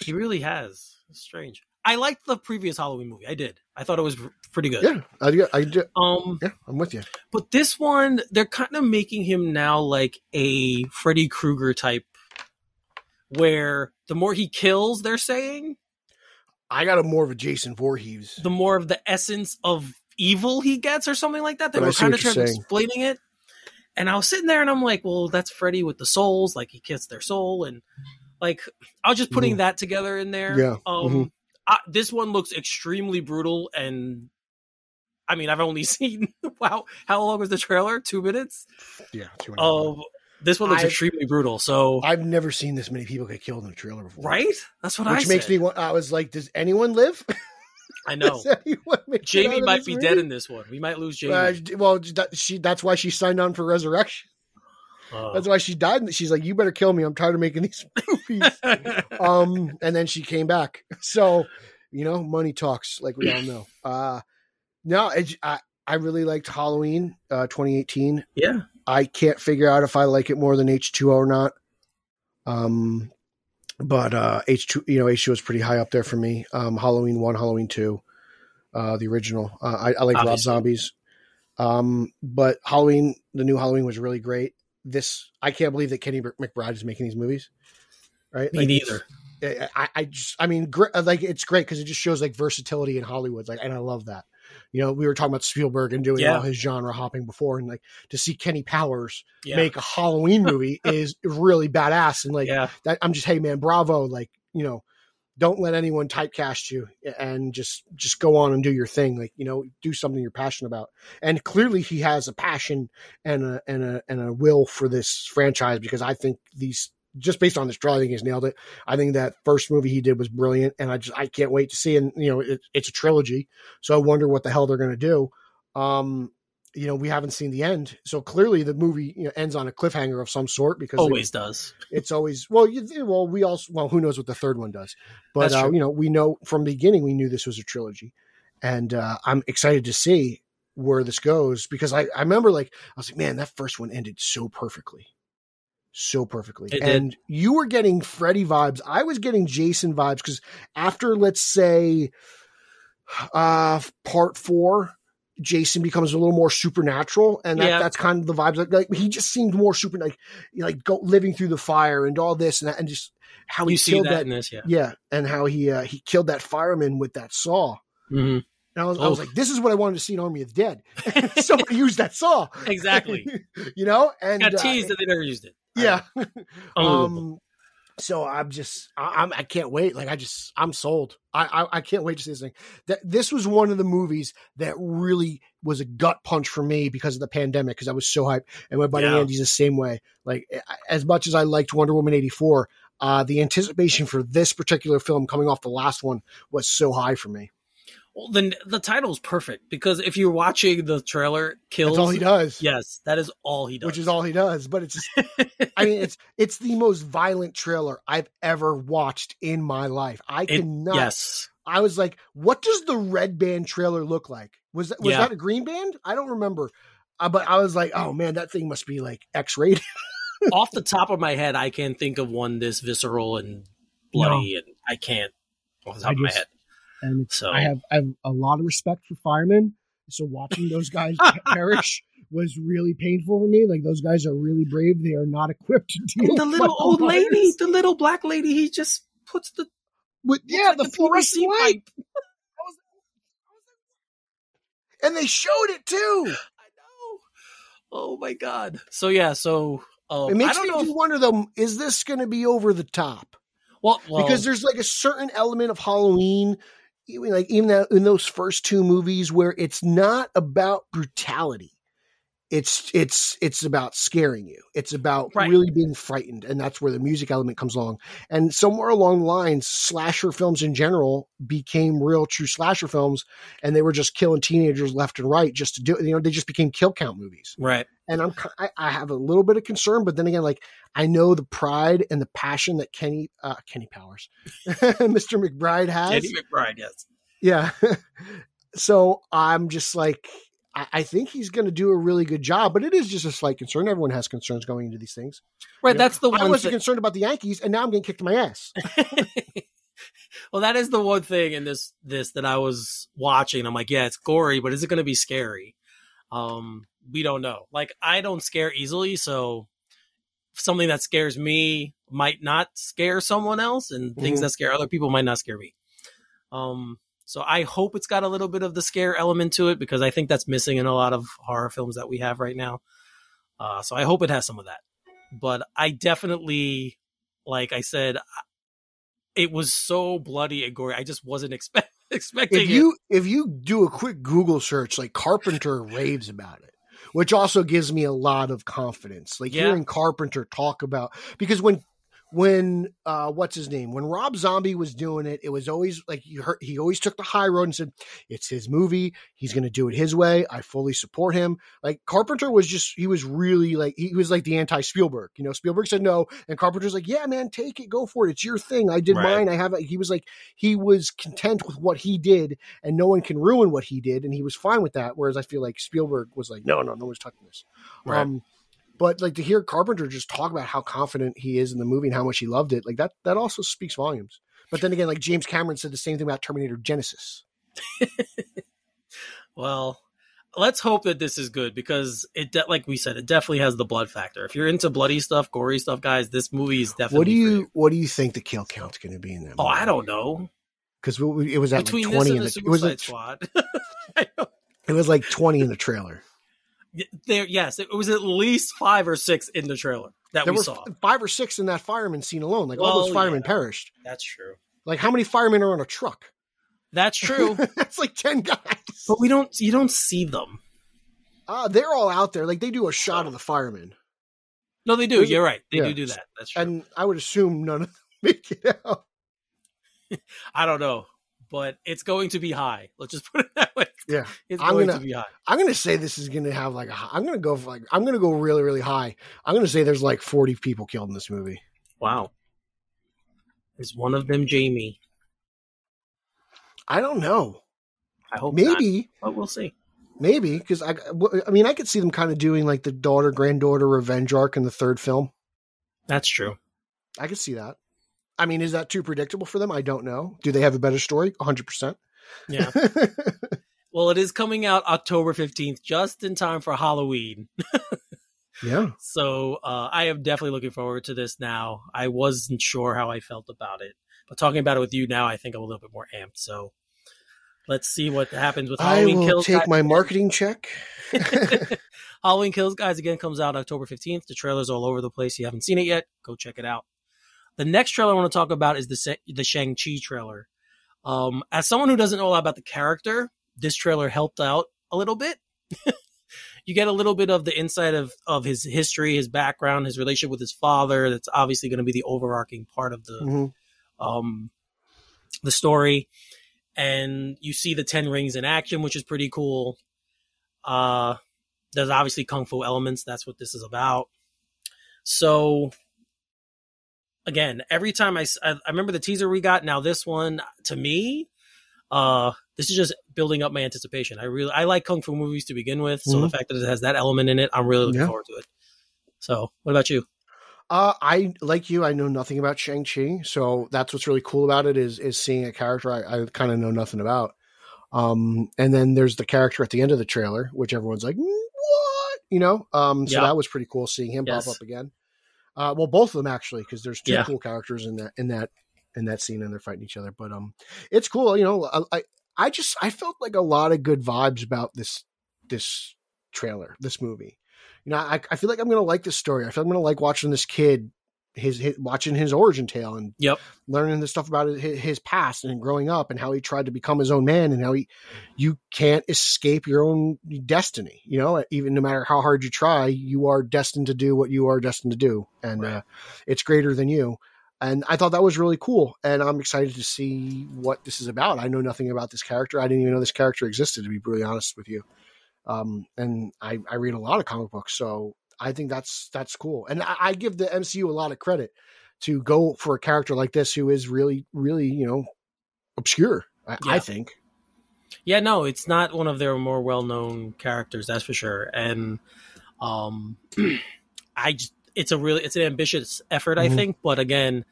He really has. It's strange. I liked the previous Halloween movie. I did. I thought it was pretty good. Yeah, I, do- I, do- Um, yeah, I'm with you. but this one, they're kind of making him now like a Freddy Krueger type, where the more he kills, they're saying, I got a more of a Jason Voorhees. the more of the essence of evil he gets, or something like that. They But were kind of trying to explaining it. And I was sitting there and I'm like, well, that's Freddy with the souls, like he gets their soul. And like, I was just putting Mhm. that together in there. Yeah, Um, mhm. I, this one looks extremely brutal. And I mean, I've only seen, wow, how long was the trailer? Two minutes? Yeah, two and a half minutes. Um, this one looks I've- extremely brutal. So, I've never seen this many people get killed in a trailer before. right? That's what I Which makes said. me. I was like, does anyone live? I know. Does anyone make it out Jamie might be movie? dead in this one. We might lose Jamie. Uh, well, that, she that's why she signed on for Resurrection. Uh, That's why she died. She's like, "You better kill me. I'm tired of making these movies." um, and then she came back. So, you know, money talks, like we all know. Uh, no, it, I I really liked Halloween, uh, 2018. yeah. I can't figure out if I like it more than H2O or not. Um, but uh, H2, you know, H2O is pretty high up there for me. Um, Halloween one, Halloween two, uh, the original. Uh, I, I like Rob. Zombies. Um, but Halloween, the new Halloween was really great. This, I can't believe that Kenny McBride is making these movies. Right? Me Like, neither. I, I just, I mean, gr- uh, like it's great because it just shows like versatility in Hollywood. Like, and I love that. You know, we were talking about Spielberg and doing Yeah. all his genre hopping before, and like to see Kenny Powers Yeah. make a Halloween movie is really badass. And like yeah. that, I'm just, hey man, bravo! Like you know, don't let anyone typecast you and just just go on and do your thing like you know do something you're passionate about. And clearly he has a passion and a and a and a will for this franchise because i think these just based on this trailer i think he's nailed it. I think that first movie he did was brilliant and i just i can't wait to see and you know it, it's a trilogy so i wonder what the hell they're going to do. Um you know we haven't seen the end. So clearly the movie you know, ends on a cliffhanger of some sort because they- Always does. it's always well you, well we also well who knows what the third one does. But uh, you know we know from the beginning we knew this was a trilogy. And uh, i'm excited to see where this goes because I, I remember like i was like man that first one ended so perfectly. So perfectly. It did. and you were getting freddy vibes. I was getting jason vibes because after let's say uh part four Jason becomes a little more supernatural, and that, Yeah. that's kind of the vibes. Like, like he just seemed more super, like like go living through the fire and all this and that, and just how he You see killed that, that, in this, yeah. yeah, and how he uh, he killed that fireman with that saw. hmm And I was, I was like, this is what I wanted to see in Army of the Dead. Somebody used that saw, Exactly. you know, and Got uh, teased that they never used it. yeah. Um, so I'm just, I, I'm, I can't wait. Like I just, I'm sold. I, I, I can't wait to see this thing. That this was one of the movies that really was a gut punch for me because of the pandemic. Because I was so hyped, and my buddy Yeah. Andy's the same way. Like as much as I liked Wonder Woman '84, uh, the anticipation for this particular film coming off the last one was so high for me. Well, then the title's perfect because if you're watching the trailer, kills. That's all he does. Yes, that is all he does. Which is all he does, but it's just, I mean, it's it's the most violent trailer I've ever watched in my life. I It- cannot yes. I was like, what does the red band trailer look like? Was that was Yeah. that a green band? I don't remember. Uh, but I was like, oh man, that thing must be like X rated. Off the top of my head, I can't think of one this visceral and bloody, and I can't off the top I of my head. And So I have I have a lot of respect for firemen. So watching those guys perish was really painful for me. Like those guys are really brave. They are not equipped to deal the little old fires. lady, the little black lady, he just puts the With, yeah, looks the like a fluorescent light. pipe. And they showed it too. I know. Oh my god. So yeah, so um, It I makes don't me know. if- wonder though, is this gonna be over the top? well, well, because there's like a certain element of Halloween, even like even that, in those first two movies where it's not about brutality. It's it's it's about scaring you. It's about Right. really being frightened, and that's where the music element comes along. And somewhere along the lines, slasher films in general became real, true slasher films, and they were just killing teenagers left and right just to do. You know, they just became kill count movies right. And I'm I, I have a little bit of concern, but then again, like I know the pride and the passion that Kenny uh, Kenny Powers, Mr. McBride has. Eddie McBride, yes. Yeah, so I'm just like I, I think he's going to do a really good job, but it is just a slight concern. Everyone has concerns going into these things. Right, You know, that's the I wasn't thing- concerned about the Yankees, and now I'm getting kicked in my ass. well, that is the one thing in this this that I was watching. I'm like, yeah, it's gory, but is it going to be scary? Um, we don't know. Like, I don't scare easily, so something that scares me might not scare someone else, and things Mhm. that scare other people might not scare me. Um, so I hope it's got a little bit of the scare element to it because I think that's missing in a lot of horror films that we have right now. Uh, so I hope it has some of that. But I definitely, like I said, it was so bloody and gory. I just wasn't expect, expecting if you if you do a quick Google search, like Carpenter raves about it, which also gives me a lot of confidence. Like Yeah. hearing Carpenter talk about because when when uh what's his name when Rob Zombie was doing it, it was always like you heard he always took the high road and said it's his movie, he's going to do it his way. I fully support him. Like Carpenter was just he was really like he was like the anti Spielberg. You know, Spielberg said no, and Carpenter's like, yeah, man, take it, go for it. It's your thing. I did Right. mine. I have it. He was like he was content with what he did and no one can ruin what he did and he was fine with that whereas i feel like spielberg was like no no no one's touching this Right. um but like to hear carpenter just talk about how confident he is in the movie and how much he loved it like that that also speaks volumes but then again like james cameron said the same thing about terminator Genisys well, let's hope that this is good because it, de- like we said, it definitely has the blood factor. If you're into bloody stuff, gory stuff, guys, this movie is definitely. what do for you what do you think the kill count's going to be in that Oh, I don't know. because it was at Between like this 20 and in the the, it was like, Squad, it was like 20 in the trailer there, yes, it was at least five or six in the trailer that there we saw. five or six in that fireman scene alone like all those firemen yeah. perished That's true. Like how many firemen are on a truck? That's true, That's like ten guys. but we don't you don't see them. Uh, they're all out there. Like they do a shot of the firemen, No, they do. There's You're right. They yeah. do do that. That's true. and I would assume none of them make it out. I don't know, but it's going to be high. Let's just put it that way. Yeah, It's I'm going gonna- to be high. I'm gonna say this is gonna have like a. I'm gonna go for like. I'm gonna go really really high. I'm gonna say there's like 40 people killed in this movie. Wow. Is one of them Jamie? I don't know. I hope not, Maybe. but we'll see. Maybe because I, I mean, I could see them kind of doing like the daughter granddaughter revenge arc in the third film. That's true. I could see that. I mean, is that too predictable for them? I don't know. Do they have a better story? 100. percent Yeah. well, it is coming out October 15th, just in time for Halloween. Yeah. So uh, I am definitely looking forward to this now. I wasn't sure how I felt about it, but talking about it with you now, I think I'm a little bit more amped. So let's see what happens with Halloween I will Kills. take Guys. my marketing check. Halloween Kills Guys again comes out October 15th. The trailer's all over the place. If you haven't seen it yet, go check it out. The next trailer I want to talk about is the the Shang-Chi trailer. Um, as someone who doesn't know a lot about the character, this trailer helped out a little bit. you get a little bit of the insight of, of his history, his background, his relationship with his father. That's obviously going to be the overarching part of the Mhm. um, the story, and you see the Ten Rings in action, which is pretty cool. Uh, there's obviously kung fu elements. That's what this is about. So, again, every time I, I remember the teaser we got. Now this one, to me, uh, this is just building up my anticipation. I really I like kung fu movies to begin with, so the fact that it has that element in it, I'm really looking Yeah. forward to it. So, what about you? Uh, I like you. I know nothing about Shang Chi, so that's what's really cool about it is is seeing a character I, I kind of know nothing about. Um, and then there's the character at the end of the trailer, which everyone's like, "Mm, "What?" You know. Um, so Yeah. that was pretty cool seeing him Yes. pop up again. Uh, well, both of them actually, because there's two Yeah. cool characters in that in that in that scene, and they're fighting each other. But um, it's cool. You know, I I, just I felt like a lot of good vibes about this this trailer, this movie. You know, I, I feel like I'm gonna like this story. I feel like I'm gonna like watching this kid, his, his watching his origin tale and Yep. learning the stuff about his, his past and growing up and how he tried to become his own man and how he you can't escape your own destiny. You know, even no matter how hard you try, you are destined to do what you are destined to do, and Right. uh, it's greater than you. And I thought that was really cool, and I'm excited to see what this is about. I know nothing about this character. I didn't even know this character existed, to be brutally honest with you um, and I, I read a lot of comic books, so I think that's that's cool. And I, I give the MCU a lot of credit to go for a character like this who is really, really, you know, obscure. I, I think. Yeah, no, it's not one of their more well-known characters, that's for sure. And um I just it's a really it's an ambitious effort, I Mhm. think, but again,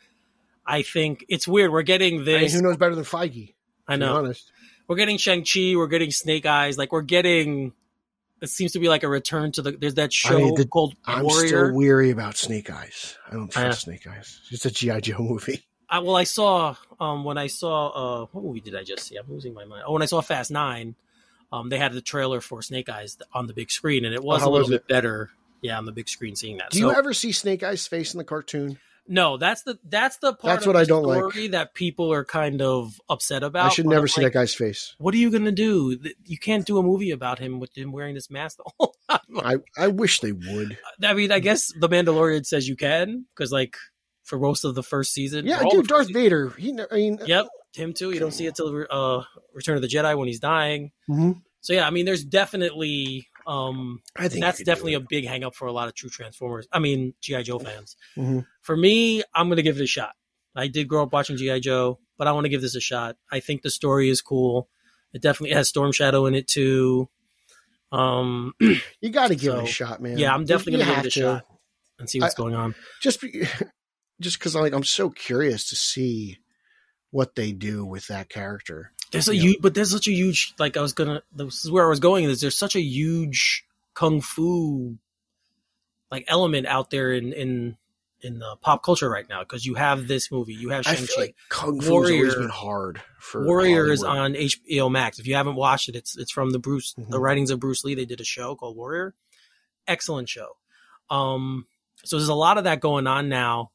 I think it's weird. We're getting I mean, this who knows better than Feige? I know. honest. We're getting Shang-Chi, we're getting Snake Eyes, like we're getting it seems to be like a return to the there's that show I mean, the- called I'm Warrior. still weary about Snake Eyes. I don't I trust Snake Eyes. It's a GI Joe movie. I, well, I saw um when I saw uh what movie did I just see? I'm losing my mind. Oh, when I saw Fast Nine, um they had the trailer for Snake Eyes on the big screen, and it was Oh, how a little was bit better. Yeah, on the big screen, seeing that. Do So- you ever see Snake Eyes' face in the cartoon? No, that's the that's the part That's of what I don't like. story that people are kind of upset about. I should never see like, that guy's face. What are you gonna do? You can't do a movie about him with him wearing this mask the whole time. I, I wish they would. I mean, I guess the Mandalorian says you can because, like, for most of the first season, Yeah, dude, Darth first Vader. He, I mean, Yep, him too. You don't see it till uh, Return of the Jedi when he's dying. Mhm. So yeah, I mean, there's definitely um, I think that's you could do definitely a big hang up for a lot of true Transformers. I mean, GI Joe fans. Mhm. For me, I'm gonna give it a shot. I did grow up watching GI Joe, but I want to give this a shot. I think the story is cool. It definitely has Storm Shadow in it too. Um, You got to give it a shot, man. yeah, I'm definitely gonna give it a to. shot and see what's I- going on. Just, just because like I'm so curious to see what they do with that character. There's a huge, but there's such a huge. Like I was gonna. This is where I was going. Is there's such a huge kung fu like element out there in in in the pop culture right now because you have this movie, you have Shang Chi. like kung fu always Warrior- been hard for Warrior is on HBO Max. If you haven't watched it, it's it's from the Bruce the Mhm. writings of Bruce Lee. They did a show called Warrior. Excellent show. Um, so there's a lot of that going on now,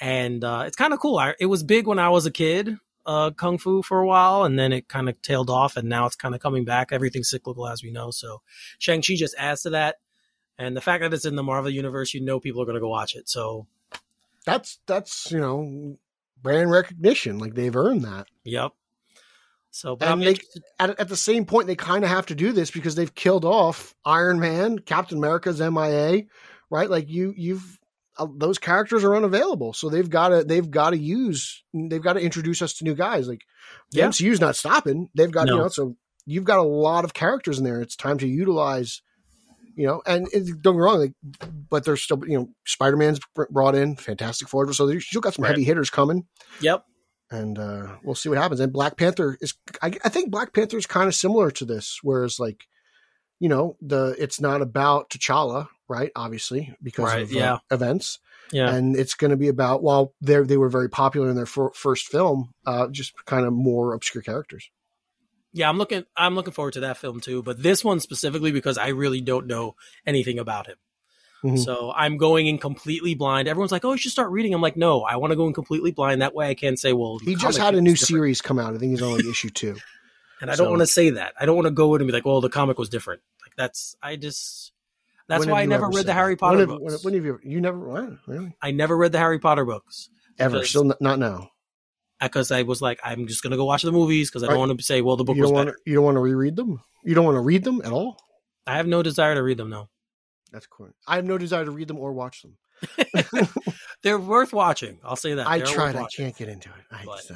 and uh, it's kind of cool. I, it was big when I was a kid. Uh, kung fu for a while, and then it kind of tailed off, and now it's kind of coming back. Everything's cyclical, as we know. So Shang Chi just adds to that, and the fact that it's in the Marvel universe, you know, people are going to go watch it. So That's that's you know brand recognition. Like they've earned that. yep. So, but And they- At, at the same point, they kind of have to do this because they've killed off Iron Man, Captain America's MIA, right? Like you, you've those characters are unavailable, so they've got to they've got to use they've got to introduce us to new guys. Like the Yeah. MCU's not stopping. They've got you know so you've got a lot of characters in there. It's time to utilize. You know, and it, don't get me wrong, like, but there's still, you know, Spider Man's brought in, Fantastic Four, so you still got some Right. heavy hitters coming yep. and uh, we'll see what happens. And Black Panther is, I, I think Black Panther is kind of similar to this, whereas like, you know, the it's not about T'Challa, right? Obviously, because Right, of yeah. uh, events, Yeah. and it's going to be about while they they were very popular in their fir- first film, uh, just kind of more obscure characters. yeah, I'm looking. I'm looking forward to that film too. But this one specifically because I really don't know anything about him. Mhm. So I'm going in completely blind. Everyone's like, "Oh, you should start reading." I'm like, "No, I want to go in completely blind. That way, I can say, well, He just had a new different." series come out. I think he's on like issue two. and I don't want to say that. I don't want to go in and be like, "Well, the comic was different." Like that's I just that's When why I never read the Harry? Potter When have, books. when, when have you? You never? What? Really? I never read the Harry Potter books Ever? Still not, not now. because I was like, I'm just gonna go watch the movies because I don't Right. want to say, "Well, the book You was don't want better." to. You don't want to reread them. You don't want to read them at all. I have no desire to read them. No, That's cool. I have no desire to read them or watch them. they're worth watching. I'll say that. I They're tried. I can't get into it. I But- just, uh,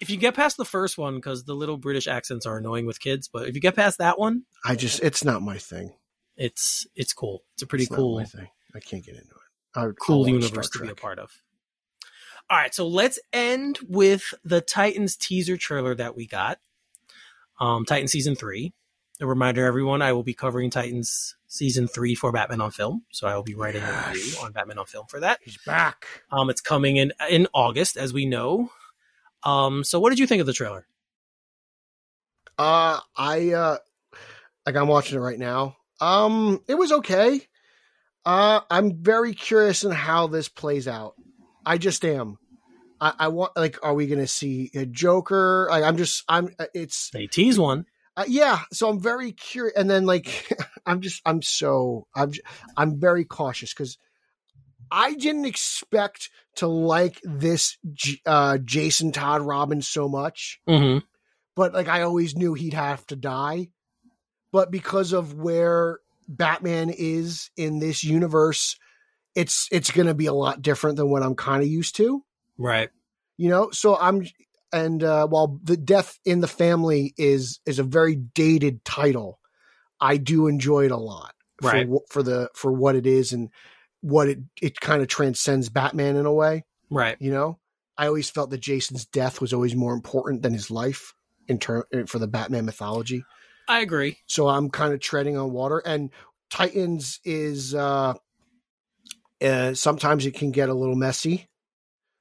If you get past the first one, because the little British accents are annoying with kids, but if you get past that one, I just, it's not my thing. It's it's cool. It's a pretty It's cool thing. I can't get into it. I would cool universe to be a part of. All right, so let's end with the Titans teaser trailer that we got. Um, Titan season three. A reminder, everyone, I will be covering Titans season three for Batman on Film, so I will be writing a review on Batman on Film for that. He's back. Um, it's coming in in August, as we know. Um, so what did you think of the trailer? Uh, I uh, like I'm watching it right now. Um, it was okay. Uh, I'm very curious in how this plays out. I just am. I, I want like, are we going to see a Joker? Like, I'm just, I'm. uh, It's They tease one. Uh, yeah, so I'm very curious, and then like I'm just I'm so I'm I'm very cautious because I didn't expect to like this J- uh, Jason Todd Robbins so much, Mm-hmm. but like I always knew he'd have to die, but because of where Batman is in this universe, it's it's going to be a lot different than what I'm kind of used to Right. you know so i'm and uh while the death in the family is is a very dated title i do enjoy it a lot for, Right. for the for what it is and what it it kind of transcends batman in a way Right. you know i always felt that jason's death was always more important than his life in turn for the batman mythology I agree. so i'm kind of treading on water and titans is uh uh sometimes it can get a little messy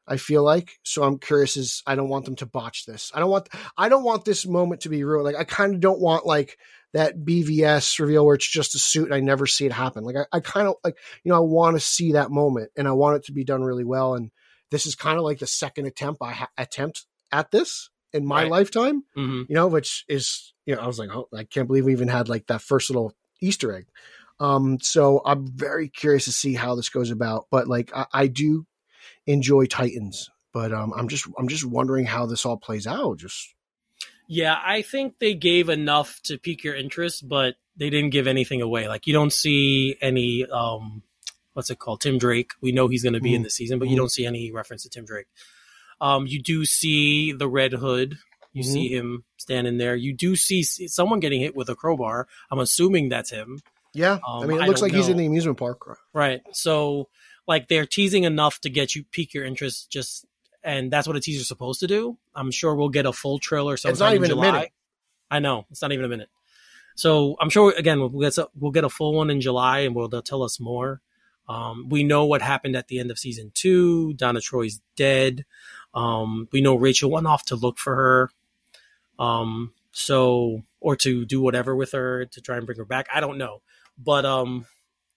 i feel like so i'm curious is i don't want them to botch this i don't want i don't want this moment to be ruined like i kind of don't want like that bvs reveal where it's just a suit and i never see it happen like i, I kind of like you know i want to see that moment and i want it to be done really well and this is kind of like the second attempt i ha- attempt at this in my Right. lifetime Mm-hmm. you know, which is, you know, I was like, oh, I can't believe we even had like that first little Easter egg. Um, so I'm very curious to see how this goes about, but like, I, I do enjoy Titans, but, um, I'm just, I'm just wondering how this all plays out. Just, Yeah, I think they gave enough to pique your interest, but they didn't give anything away. Like you don't see any um what's it called? Tim Drake. We know he's going to be in Mhm. the season, but you Mhm. don't see any reference to Tim Drake. Um you do see the Red Hood. You Mhm. see him standing there. You do see someone getting hit with a crowbar. I'm assuming that's him. yeah. I Um, mean, it looks like he's in the amusement park. Right. So like they're teasing enough to get you pique your interest just and that's what a teaser's supposed to do. I'm sure we'll get a full trailer sometime it's not even a in July. minute. I know. It's not even a minute. So I'm sure again we'll get some- we'll get a full one in July and we'll they'll tell us more. Um, we know what happened at the end of season two. Donna Troy's dead. Um, we know Rachel went off to look for her. Um, so or to do whatever with her to try and bring her back. I don't know, but um,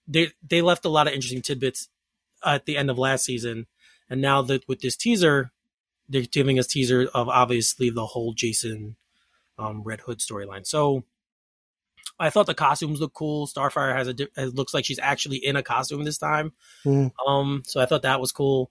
they they left a lot of interesting tidbits at the end of last season, and now that with this teaser, they're giving us teaser of obviously the whole Jason um, Red Hood storyline. So I thought the costumes look cool. Starfire has a di- it looks like she's actually in a costume this time. Mhm. Um, so I thought that was cool.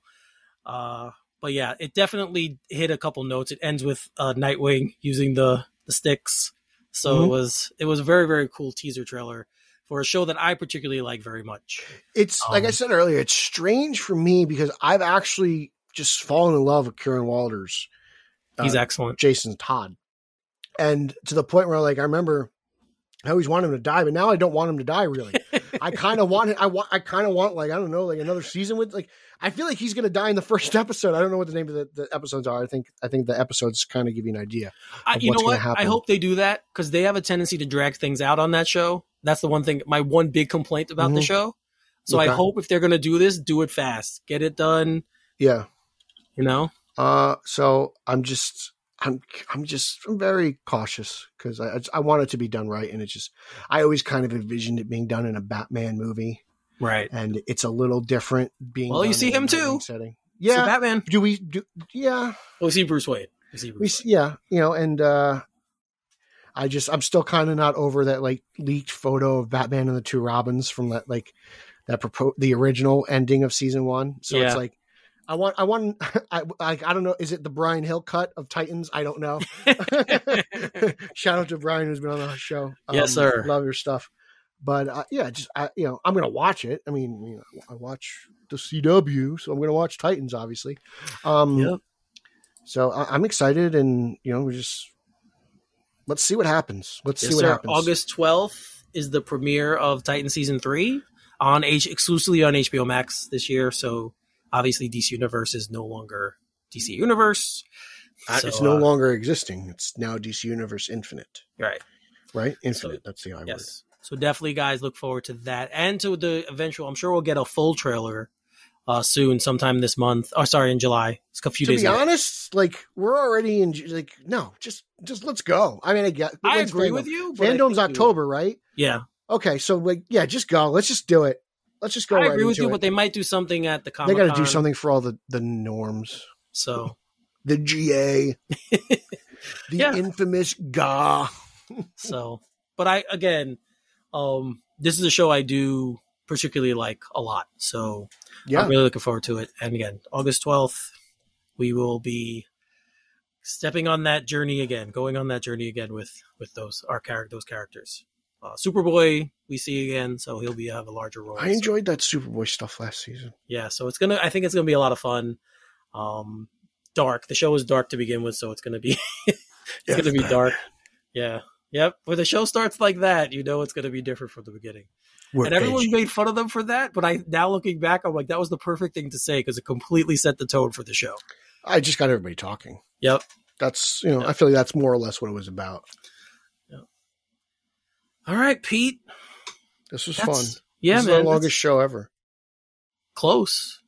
Uh, but yeah, it definitely hit a couple notes. It ends with uh, Nightwing using the the sticks. So it Mhm. was it was a very very cool teaser trailer for a show that I particularly like very much. It's like I Um, said earlier, it's strange for me because I've actually just fallen in love with Curran Walters. He's uh, excellent. Jason Todd. And to the point where like I remember I always wanted him to die, but now I don't want him to die really. I kind of want it. I want. I kind of want like I don't know, like another season with like. I feel like he's going to die in the first episode. I don't know what the name of the, the episodes are. I think I think the episodes kind of give you an idea. I, you know gonna what? I hope they do that because they have a tendency to drag things out on that show. That's the one thing. My one big complaint about the Mhm. show. So I hope if they're going to do this, do it fast, get it done. Yeah. You know, Uh. So I'm just. I'm. I'm just. I'm very cautious because I. I want it to be done right, and it's just. I always kind of envisioned it being done in a Batman movie, right? and it's a little different being. Well, you see him too. Setting. So Yeah. Batman. do we do? Yeah. Well, we see Bruce Wayne. We see we Bruce. yeah you know and uh i just i'm still kind of not over that like leaked photo of batman and the two robins from that like that propo- the original ending of season one so it's like i want i want i like i don't know is it the brian hill cut of titans i don't know shout out to brian who's been on the show Um, Yes, sir. love your stuff but uh, yeah just I, you know i'm gonna watch it i mean you know, i watch the cw so i'm gonna watch titans obviously um Yep. so I, I'm excited, and you know, we just let's see what happens. Let's Yes, see what sir. happens. August twelfth is the premiere of Titan season three on H exclusively on HBO Max this year. So obviously, DC Universe is no longer DC Universe. Uh, So, it's no uh, longer existing. It's now DC Universe Infinite, right. right? Infinite. that's the I word. Yes. So definitely, guys, look forward to that and to the eventual. I'm sure we'll get a full trailer uh, soon, sometime this month. Oh, sorry, in July. It's a few To days. To be away. honest, like we're already in. Like no, just just let's go. I mean, I get. I agree fandom? with you. Fandom's we- October, right? Yeah, Okay, so like yeah, just go. Let's just do it. Let's just go. I right agree with you, it. but they might do something at the conference. they got to do something for all the the norms. So The GA, the Yeah. infamous GA. so, but I again, um, this is a show I do particularly like a lot. So Yeah, I'm really looking forward to it. And again, August 12th, we will be stepping on that journey again, going on that journey again with with those our character those characters. Uh, Superboy, we see again, so he'll be have a larger role. I So, enjoyed that Superboy stuff last season. yeah, so it's gonna. I think it's gonna be a lot of fun. Um, dark. The show was dark to begin with, so it's gonna be it's Yeah, gonna be dark. Yeah. Yep. When the show starts like that, you know it's gonna be different from the beginning. We're and everyone edgy. made fun of them for that, but I now looking back, I'm like, that was the perfect thing to say because it completely set the tone for the show. I just got everybody talking. Yep. That's you know, I feel like that's more or less what it was about. All right, Pete. This was fun. Yeah, this man. is that's longest show ever. close.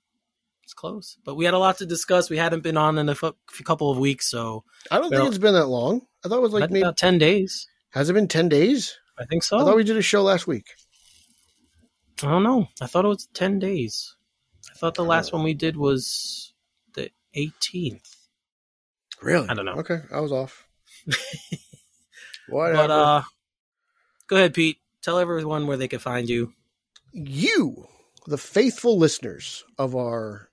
It's close, but we had a lot to discuss. We hadn't been on in a couple of weeks, so I don't think it's been that long. I thought it was like maybe about ten days. has it been ten days? I think so. I thought we did a show last week. I don't know. I thought it was 10 days. I thought the last Oh. one we did was the 18th. Really? I don't know. Okay, I was off. Whatever. But uh go ahead, Pete. Tell everyone where they can find you. you, the faithful listeners of our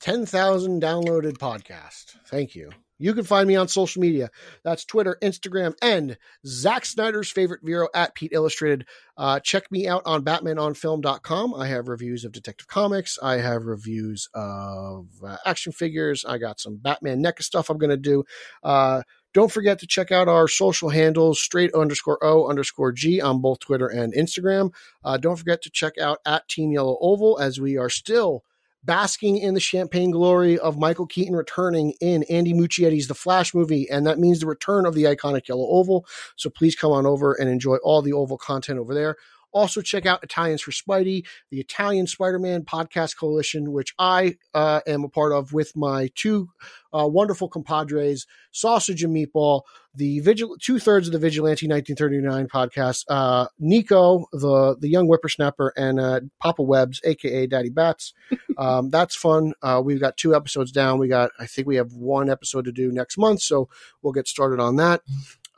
10,000 downloaded podcast, thank you. You can find me on social media. That's Twitter, Instagram, and Zack Snyder's favorite Vero at Pete Illustrated. Uh, check me out on BatmanOnFilm.com. I have reviews of Detective Comics. I have reviews of uh, action figures. I got some Batman NECA stuff I'm going to do. Uh, don't forget to check out our social handles, straight underscore O underscore G on both Twitter and Instagram. Uh, don't forget to check out at Team Yellow Oval as we are still basking in the champagne glory of Michael Keaton returning in Andy Muschietti's The Flash movie. And that means the return of the iconic Yellow Oval. So please come on over and enjoy all the Oval content over there. Also, check out Italians for Spidey, the Italian Spider Man podcast coalition, which I uh, am a part of with my two uh, wonderful compadres, Sausage and Meatball, the vigil- two thirds of the Vigilante 1939 podcast, uh, Nico, the the young whippersnapper, and uh, Papa Webbs, aka Daddy Bats. Um, that's fun. Uh, we've got two episodes down. We got, I think we have one episode to do next month, so we'll get started on that.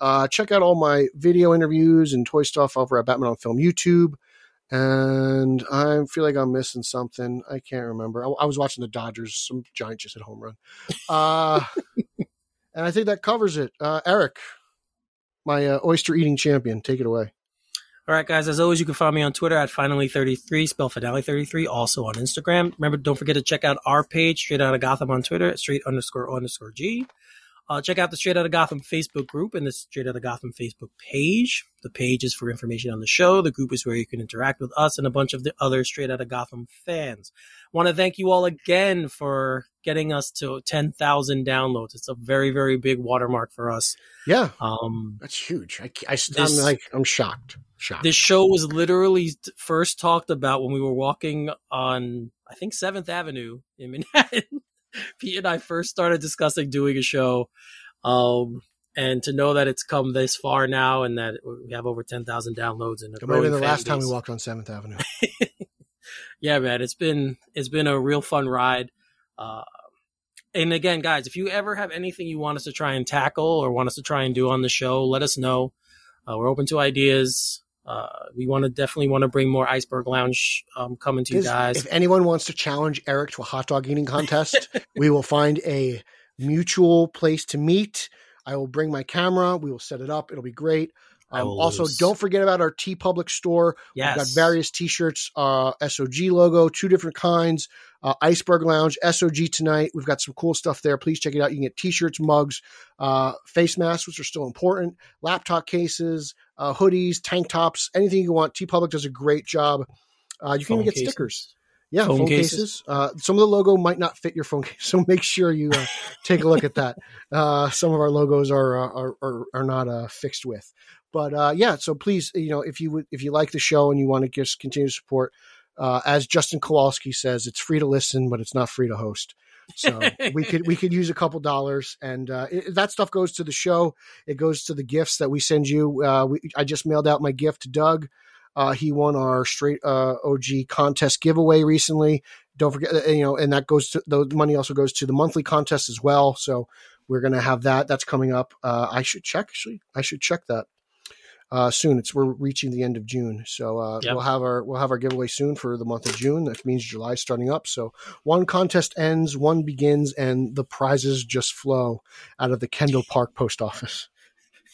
Uh, check out all my video interviews and toy stuff over at Batman on Film YouTube. And I feel like I'm missing something. I can't remember. I, I was watching the Dodgers. Some giant just hit home run. Uh, and I think that covers it. Uh, Eric, my uh, oyster eating champion, take it away. All right, guys. As always, you can find me on Twitter at finally33, spell finale33, also on Instagram. Remember, don't forget to check out our page, Straight Out of Gotham on Twitter at straight underscore underscore G. Uh, check out the Straight Out of Gotham Facebook group and the Straight Out of Gotham Facebook page. The page is for information on the show. The group is where you can interact with us and a bunch of the other Straight Out of Gotham fans. Want to thank you all again for getting us to 10,000 downloads. It's a very, very big watermark for us. Yeah, Um, that's huge. I, I, am like, I'm shocked. Shocked. this show was literally first talked about when we were walking on I think Seventh Avenue in Manhattan. Pete and I first started discussing doing a show, um, and to know that it's come this far now and that we have over ten thousand downloads and a It might have been growing the last time we walked on Seventh Avenue. yeah, man, it's been it's been a real fun ride. Uh, and again, guys, if you ever have anything you want us to try and tackle or want us to try and do on the show, let us know. Uh, we're open to ideas. Uh, we want to definitely want to bring more Iceberg Lounge um, coming to you guys. If anyone wants to challenge Eric to a hot dog eating contest, we will find a mutual place to meet. I will bring my camera. We will set it up. It'll be great. Um, also, lose. don't forget about our TeePublic store. yes, We've got various T-shirts, uh, SOG logo, two different kinds. Uh, Iceberg Lounge, SOG tonight. We've got some cool stuff there. Please check it out. You can get T-shirts, mugs, uh, face masks, which are still important, laptop cases, uh, hoodies, tank tops, anything you want. TeePublic does a great job. Uh, you can even get cases. stickers. Yeah, Phone phone, cases. cases. Uh, some of the logo might not fit your phone case, so make sure you uh, take a look at that. Uh, some of our logos are are, are are not uh, fixed with, but uh, yeah. So please, you know, if you would, if you like the show and you want to just continue to support, uh, as Justin Kowalski says, it's free to listen, but it's not free to host. So we could we could use a couple dollars, and uh, it, that stuff goes to the show. It goes to the gifts that we send you. Uh, we, I just mailed out my gift to Doug. Uh, he won our straight uh, OG contest giveaway recently. Don't forget, uh, you know, and that goes to the money also goes to the monthly contest as well. So we're gonna have that. That's coming up. Uh, I should check actually. I should check that uh, soon. It's we're reaching the end of June, so uh, Yep. we'll have our we'll have our giveaway soon for the month of June. That means July starting up. So one contest ends, one begins, and the prizes just flow out of the Kendall Park post office.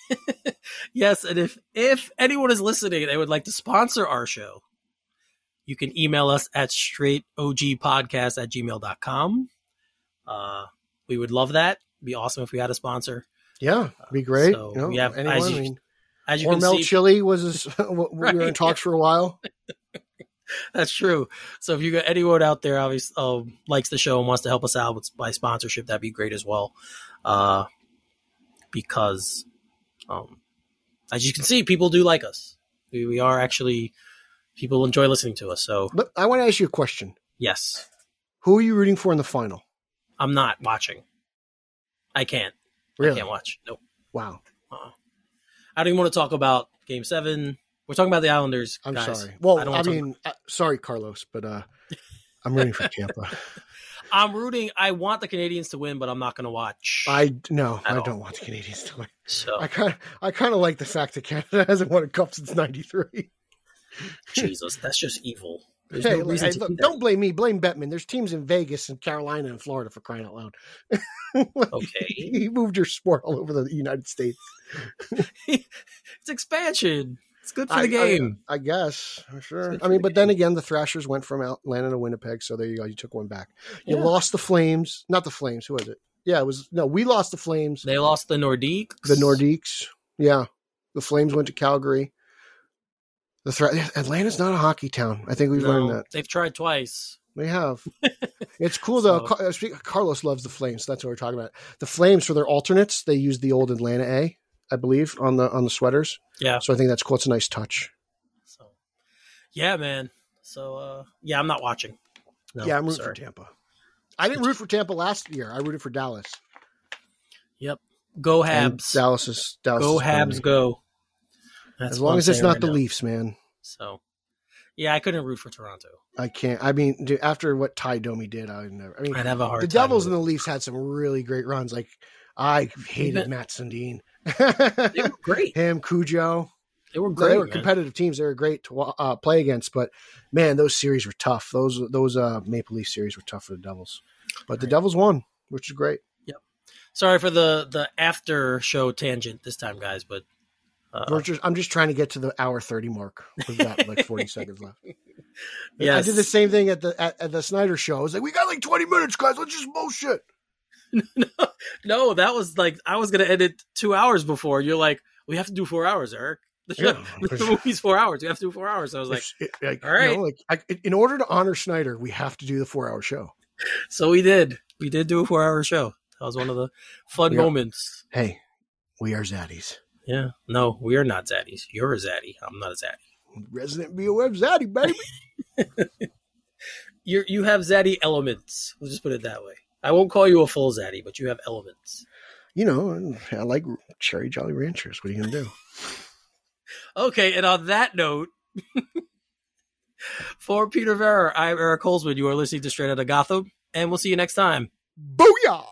yes, and if if anyone is listening and they would like to sponsor our show, you can email us at straightogpodcast at gmail.com. Uh, we would love that. It'd be awesome if we had a sponsor. Yeah, be great. So you know, we have- anyone, as you- I mean, As you can Hormel see, Chili was his, we were in Right. talks for a while. That's true. So if you got anyone out there, obviously um, likes the show and wants to help us out with, by sponsorship, that'd be great as well. Uh, because, um, as you can see, people do like us. We, we are actually people enjoy listening to us. So But I want to ask you a question. yes, Who are you rooting for in the final? I'm not watching. I can't. I Really? can't watch. Nope. Wow. Uh-uh. I don't even want to talk about Game Seven. We're talking about the Islanders. I'm guys. sorry. Well, I I, don't wanna talk- mean, uh, sorry, Carlos, but uh, I'm rooting for Tampa. I'm rooting. I want the Canadiens to win, but I'm not going to watch. I no, I all. don't want the Canadiens to win. so I kind of, I kind of like the fact that Canada hasn't won a cup since '93. Jesus, that's just evil. There's Hey, no reason to look, do don't blame me. Blame Bettman. There's teams in Vegas and Carolina and Florida for crying out loud. Okay, he moved your sport all over the United States. it's expansion. It's good for I- the game. I, I guess, sure. I mean, the but then again, the Thrashers went from Atlanta to Winnipeg, so there you go. You took one back. You Yeah. lost the Flames, not the Flames. Who was it? Yeah, it was no. We lost the Flames. they lost the Nordiques. the Nordiques. Yeah, the Flames went to Calgary. The threat. Atlanta's not a hockey town. I think we've No, learned that. They've tried twice. We have. it's cool though. So- Car- uh, Carlos loves the Flames. So that's what we're talking about. The Flames for their alternates, they use the old Atlanta A, I believe, on the on the sweaters. Yeah. So I think that's cool. It's a nice touch. So, Yeah, man. So uh yeah, I'm not watching. No, yeah, I'm rooting sorry. for Tampa. I didn't root for Tampa last year. I rooted for Dallas. Yep. Go And Habs. Dallas is Dallas. go is killing Habs me. go. That's As long as it's not right the now. Leafs, man. So yeah, I couldn't root for Toronto. I can't. I mean, dude, after what Tie Domi did, I would never. I mean, I'd have a hard the Devils and the Leafs had some really great runs. Like I hated Even- Mats Sundin. They were great. Him, Cujo. They were great. they were man. competitive teams. They were great to uh, play against. But man, those series were tough. Those those uh, Maple Leaf series were tough for the Devils. But the. Devils won, which is great. Yep. Sorry for the the after show tangent this time, guys, but uh, We're just, I'm just trying to get to the hour thirty mark. We've got like 40 seconds left. Yeah, I did the same thing at the at, at the Snyder show. I was like, we got like 20 minutes, guys. Let's just bullshit. no, no, that was like I was gonna edit two hours before. You're like, we have to do four hours, Eric. Yeah. the movie's four hours. We have to do four hours. I was like, it- like, all right. you know, like I, in order to honor Snyder, we have to do the four hour show. so we did. We did do a four hour show. That was one of the fun moments. Hey, we are Zaddies. Yeah. No, we are not zaddies. You're a zaddy. I'm not a zaddy. Resident BOF Zaddy, baby. You you have zaddy elements. We'll just put it that way. I won't call you a full zaddy, but you have elements. you know, I like cherry Jolly Ranchers. What are you gonna do? Okay, and on that note, for Peter Vera, I'm Eric Holzman. You are listening to Straight Outta Gotham, and we'll see you next time. Booyah!